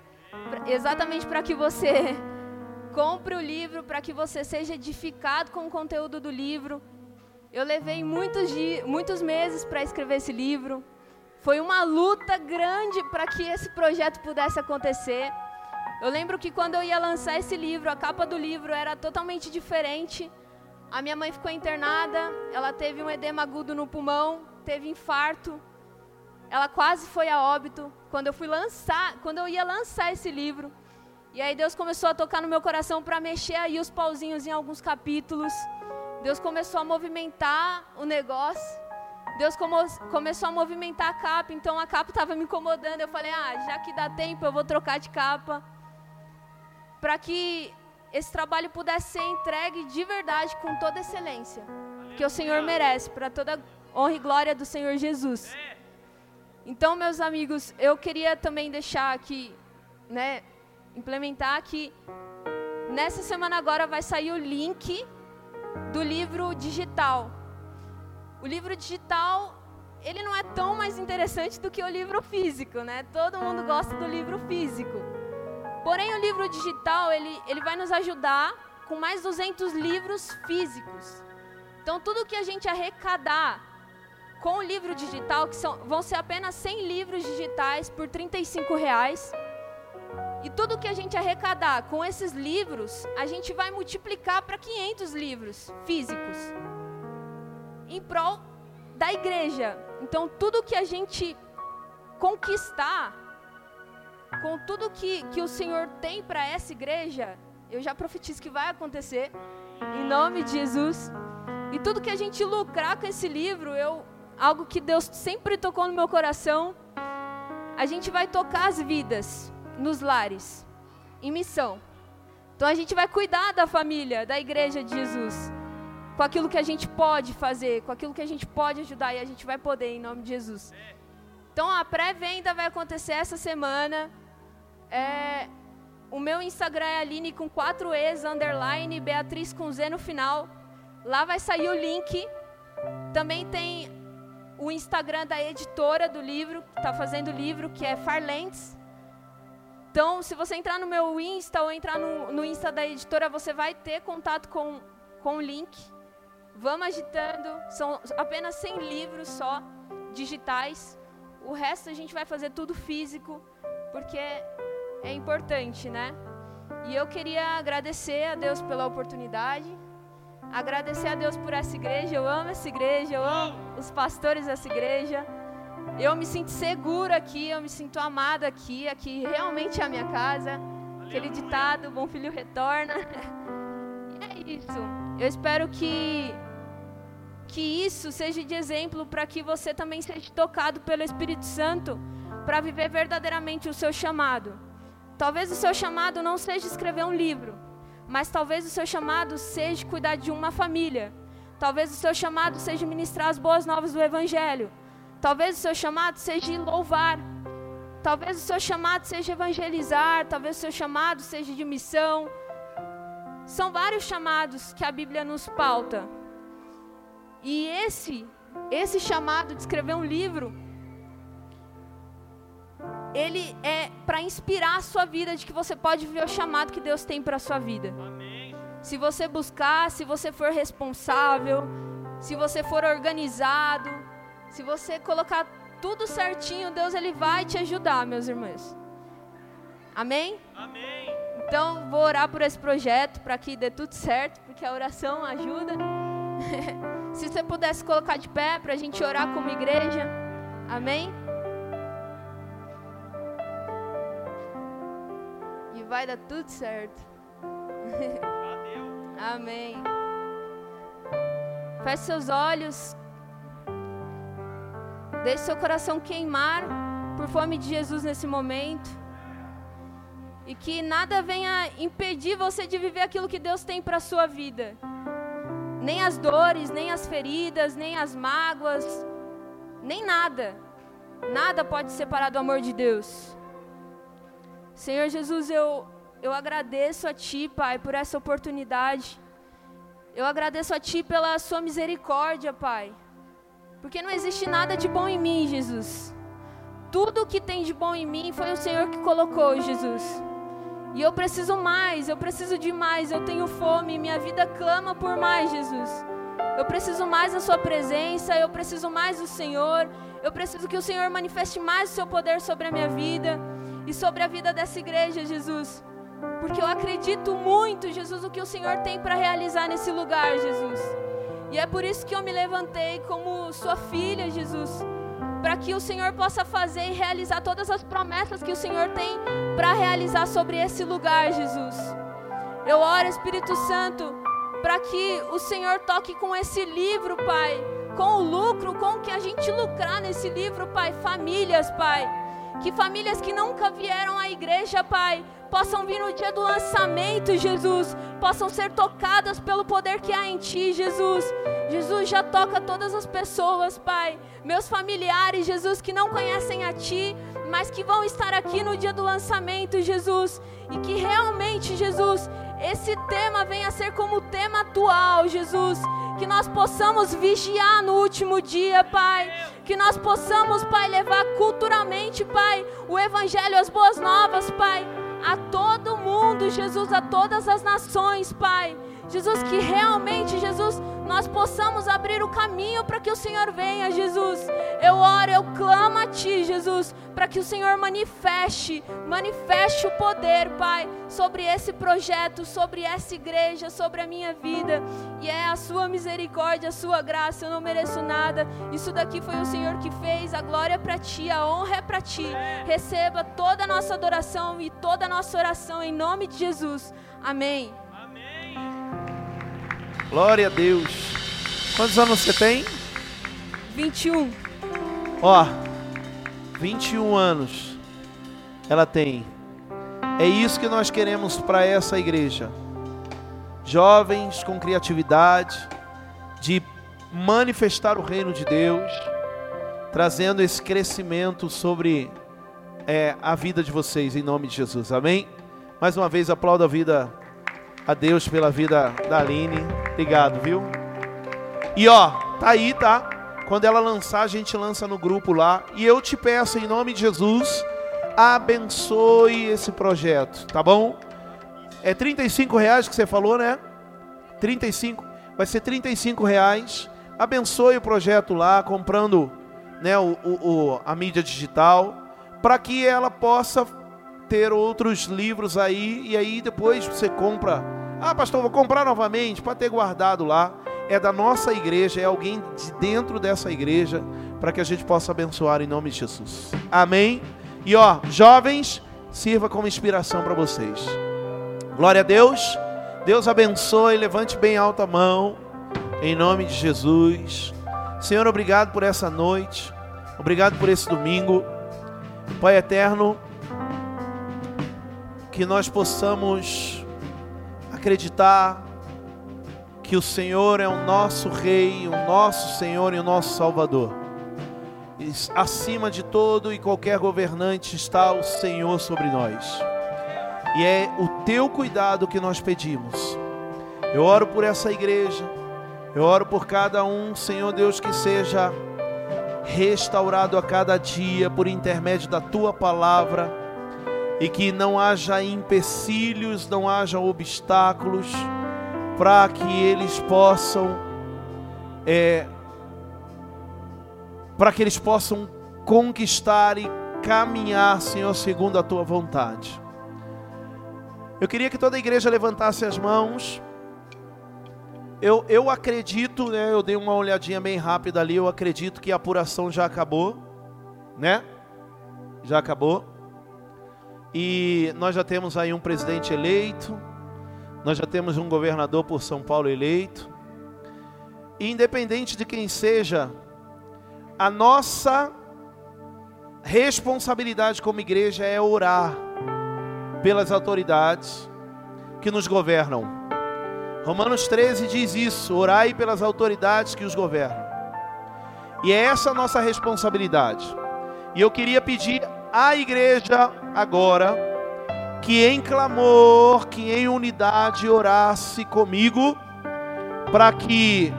exatamente para que você compre o livro, para que você seja edificado com o conteúdo do livro. Eu levei muitos, muitos meses para escrever esse livro. Foi uma luta grande para que esse projeto pudesse acontecer. Eu lembro que quando eu ia lançar esse livro, a capa do livro era totalmente diferente. A minha mãe ficou internada, ela teve um edema agudo no pulmão, teve infarto. Ela quase foi a óbito quando eu fui lançar, quando eu ia lançar esse livro. E aí Deus começou a tocar no meu coração para mexer aí os pauzinhos em alguns capítulos. Deus começou a movimentar o negócio. Deus começou a movimentar a capa, então a capa estava me incomodando. Eu falei, ah, já que dá tempo, eu vou trocar de capa. Para que esse trabalho pudesse ser entregue de verdade, com toda excelência. Que o Senhor merece, para toda honra e glória do Senhor Jesus. Então, meus amigos, eu queria também deixar aqui, né, implementar que nessa semana agora vai sair o link do livro digital. O livro digital, ele não é tão mais interessante do que o livro físico, né? Todo mundo gosta do livro físico. Porém, o livro digital, ele, ele vai nos ajudar com mais 200 livros físicos. Então, tudo que a gente arrecadar com o livro digital, que são, vão ser apenas 100 livros digitais por R$ reais. E tudo que a gente arrecadar com esses livros, a gente vai multiplicar para 500 livros físicos em prol da igreja. Então, tudo que a gente conquistar, com tudo que, que o Senhor tem para essa igreja, eu já profetizo que vai acontecer, em nome de Jesus. E tudo que a gente lucrar com esse livro, eu, algo que Deus sempre tocou no meu coração, a gente vai tocar as vidas nos lares, em missão. Então a gente vai cuidar da família, da igreja de Jesus com aquilo que a gente pode fazer, com aquilo que a gente pode ajudar e a gente vai poder em nome de Jesus. Então a pré-venda vai acontecer essa semana. É, o meu Instagram é Aline com 4 E's, underline, Beatriz com Z no final. Lá vai sair o link. Também tem o Instagram da editora do livro, que está fazendo o livro, que é Farlentes. Então, se você entrar no meu Insta ou entrar no, no Insta da editora, você vai ter contato com, com o link. Vamos agitando. São apenas 100 livros só, digitais. O resto a gente vai fazer tudo físico, porque é importante, né? E eu queria agradecer a Deus pela oportunidade. Agradecer a Deus por essa igreja. Eu amo essa igreja, eu amo os pastores dessa igreja. Eu me sinto segura aqui, eu me sinto amada aqui. Aqui realmente é a minha casa. Aquele ditado, bom filho retorna. e é isso. Eu espero que que isso seja de exemplo para que você também seja tocado pelo Espírito Santo para viver verdadeiramente o seu chamado. Talvez o seu chamado não seja escrever um livro, mas talvez o seu chamado seja cuidar de uma família. Talvez o seu chamado seja ministrar as boas novas do Evangelho. Talvez o seu chamado seja louvar. Talvez o seu chamado seja evangelizar. Talvez o seu chamado seja de missão. São vários chamados que a Bíblia nos pauta. E esse, esse chamado de escrever um livro, ele é para inspirar a sua vida de que você pode viver o chamado que Deus tem para a sua vida. Amém. Se você buscar, se você for responsável, se você for organizado, se você colocar tudo certinho, Deus ele vai te ajudar, meus irmãos. Amém? Amém. Então, vou orar por esse projeto para que dê tudo certo, porque a oração ajuda. Se você pudesse colocar de pé para a gente orar como igreja. Amém? Vai dar tudo certo. Amém. Feche seus olhos. Deixe seu coração queimar por fome de Jesus nesse momento. E que nada venha impedir você de viver aquilo que Deus tem para a sua vida nem as dores, nem as feridas, nem as mágoas, nem nada. Nada pode separar do amor de Deus. Senhor Jesus, eu, eu agradeço a Ti, Pai, por essa oportunidade. Eu agradeço a Ti pela Sua misericórdia, Pai. Porque não existe nada de bom em mim, Jesus. tudo que tem de bom em mim foi o Senhor que colocou, Jesus. E eu preciso mais, eu preciso de mais, eu tenho fome, minha vida clama por mais, Jesus. Eu preciso mais da Sua presença, eu preciso mais do Senhor, eu preciso que o Senhor manifeste mais o Seu poder sobre a minha vida e sobre a vida dessa igreja, Jesus. Porque eu acredito muito, Jesus, o que o Senhor tem para realizar nesse lugar, Jesus. E é por isso que eu me levantei como sua filha, Jesus, para que o Senhor possa fazer e realizar todas as promessas que o Senhor tem para realizar sobre esse lugar, Jesus. Eu oro, Espírito Santo, para que o Senhor toque com esse livro, Pai, com o lucro, com o que a gente lucrar nesse livro, Pai, famílias, Pai. Que famílias que nunca vieram à igreja, Pai, possam vir no dia do lançamento, Jesus, possam ser tocadas pelo poder que há em Ti, Jesus. Jesus já toca todas as pessoas, Pai, meus familiares, Jesus, que não conhecem a Ti, mas que vão estar aqui no dia do lançamento, Jesus, e que realmente, Jesus, esse tema venha a ser como tema atual, Jesus. Que nós possamos vigiar no último dia, Pai. Que nós possamos, Pai, levar culturalmente, Pai, o Evangelho, as boas novas, Pai a todo mundo, Jesus, a todas as nações, Pai. Jesus, que realmente, Jesus, nós possamos abrir o caminho para que o Senhor venha, Jesus. Eu oro, eu clamo a Ti, Jesus, para que o Senhor manifeste, manifeste o poder, Pai, sobre esse projeto, sobre essa igreja, sobre a minha vida. E é a Sua misericórdia, a Sua graça, eu não mereço nada. Isso daqui foi o Senhor que fez, a glória é para Ti, a honra é para Ti. Receba toda a nossa adoração e toda a nossa oração em nome de Jesus. Amém. Glória a Deus. Quantos anos você tem? 21. Ó, 21 anos ela tem. É isso que nós queremos para essa igreja. Jovens com criatividade, de manifestar o reino de Deus, trazendo esse crescimento sobre é, a vida de vocês, em nome de Jesus. Amém? Mais uma vez, aplaudo a vida a Deus pela vida da Aline. Obrigado, viu? E ó, tá aí, tá? Quando ela lançar, a gente lança no grupo lá. E eu te peço, em nome de Jesus, abençoe esse projeto, tá bom? É 35 reais que você falou, né? 35, vai ser 35 reais. Abençoe o projeto lá, comprando né, o, o, a mídia digital, para que ela possa ter outros livros aí, e aí depois você compra. Ah, pastor, vou comprar novamente para ter guardado lá. É da nossa igreja, é alguém de dentro dessa igreja, para que a gente possa abençoar em nome de Jesus. Amém? E ó, jovens, sirva como inspiração para vocês. Glória a Deus. Deus abençoe, levante bem alta a mão, em nome de Jesus. Senhor, obrigado por essa noite, obrigado por esse domingo. Pai eterno, que nós possamos acreditar que o Senhor é o nosso Rei, o nosso Senhor e o nosso Salvador. E acima de todo e qualquer governante está o Senhor sobre nós. E é o teu cuidado que nós pedimos. Eu oro por essa igreja, eu oro por cada um, Senhor Deus, que seja restaurado a cada dia por intermédio da tua palavra e que não haja empecilhos, não haja obstáculos, para que eles possam, é, para que eles possam conquistar e caminhar, Senhor, segundo a tua vontade. Eu queria que toda a igreja levantasse as mãos. Eu, eu acredito, né? Eu dei uma olhadinha bem rápida ali. Eu acredito que a apuração já acabou, né? Já acabou. E nós já temos aí um presidente eleito, nós já temos um governador por São Paulo eleito. E independente de quem seja, a nossa responsabilidade como igreja é orar pelas autoridades que nos governam. Romanos 13 diz isso: orai pelas autoridades que os governam. E é essa a nossa responsabilidade. E eu queria pedir à igreja agora que em clamor, que em unidade orasse comigo, para que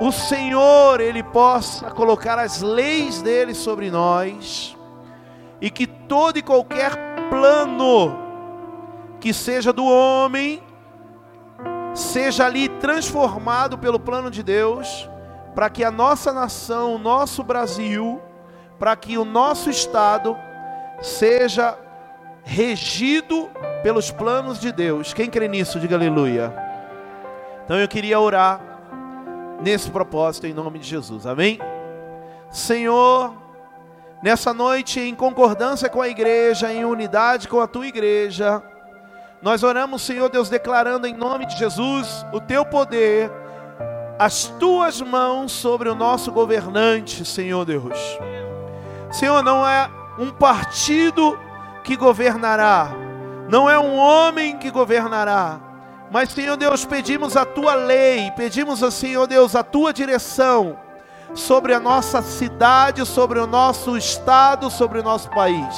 o Senhor ele possa colocar as leis dele sobre nós e que todo e qualquer plano que seja do homem seja ali transformado pelo plano de Deus, para que a nossa nação, o nosso Brasil, para que o nosso estado seja regido pelos planos de Deus. Quem crê nisso, diga aleluia. Então eu queria orar nesse propósito em nome de Jesus. Amém? Senhor, nessa noite em concordância com a igreja, em unidade com a tua igreja, nós oramos, Senhor Deus, declarando em nome de Jesus o teu poder, as tuas mãos sobre o nosso governante, Senhor Deus. Senhor, não é um partido que governará, não é um homem que governará, mas, Senhor Deus, pedimos a tua lei, pedimos, Senhor Deus, a tua direção sobre a nossa cidade, sobre o nosso estado, sobre o nosso país.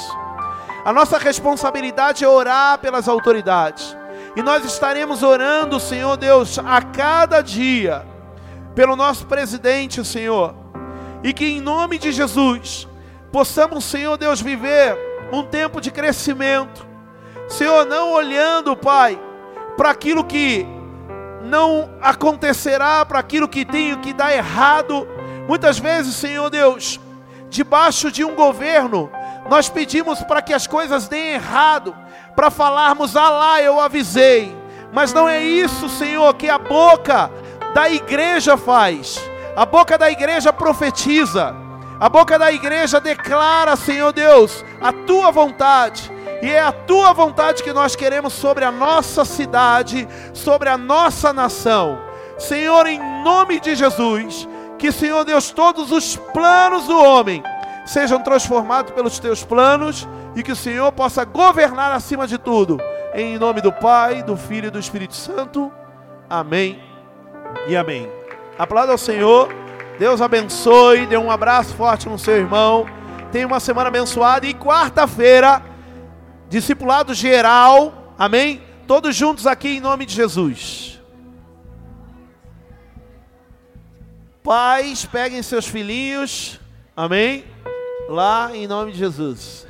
A nossa responsabilidade é orar pelas autoridades. E nós estaremos orando, Senhor Deus, a cada dia, pelo nosso presidente, Senhor. E que em nome de Jesus, possamos, Senhor Deus, viver um tempo de crescimento. Senhor, não olhando, Pai, para aquilo que não acontecerá, para aquilo que tem que dar errado. Muitas vezes, Senhor Deus, debaixo de um governo, nós pedimos para que as coisas deem errado, para falarmos, ah lá, eu avisei. Mas não é isso, Senhor, que a boca da igreja faz. A boca da igreja profetiza. A boca da igreja declara, Senhor Deus, a tua vontade. E é a tua vontade que nós queremos sobre a nossa cidade, sobre a nossa nação. Senhor, em nome de Jesus, que, Senhor Deus, todos os planos do homem sejam transformados pelos teus planos e que o Senhor possa governar acima de tudo. Em nome do Pai, do Filho e do Espírito Santo. Amém e amém. Aplauda ao Senhor. Deus abençoe. Dê um abraço forte no seu irmão. Tenha uma semana abençoada. E quarta-feira, discipulado geral. Amém? Todos juntos aqui em nome de Jesus. Pais, peguem seus filhinhos. Amém? lá em nome de Jesus.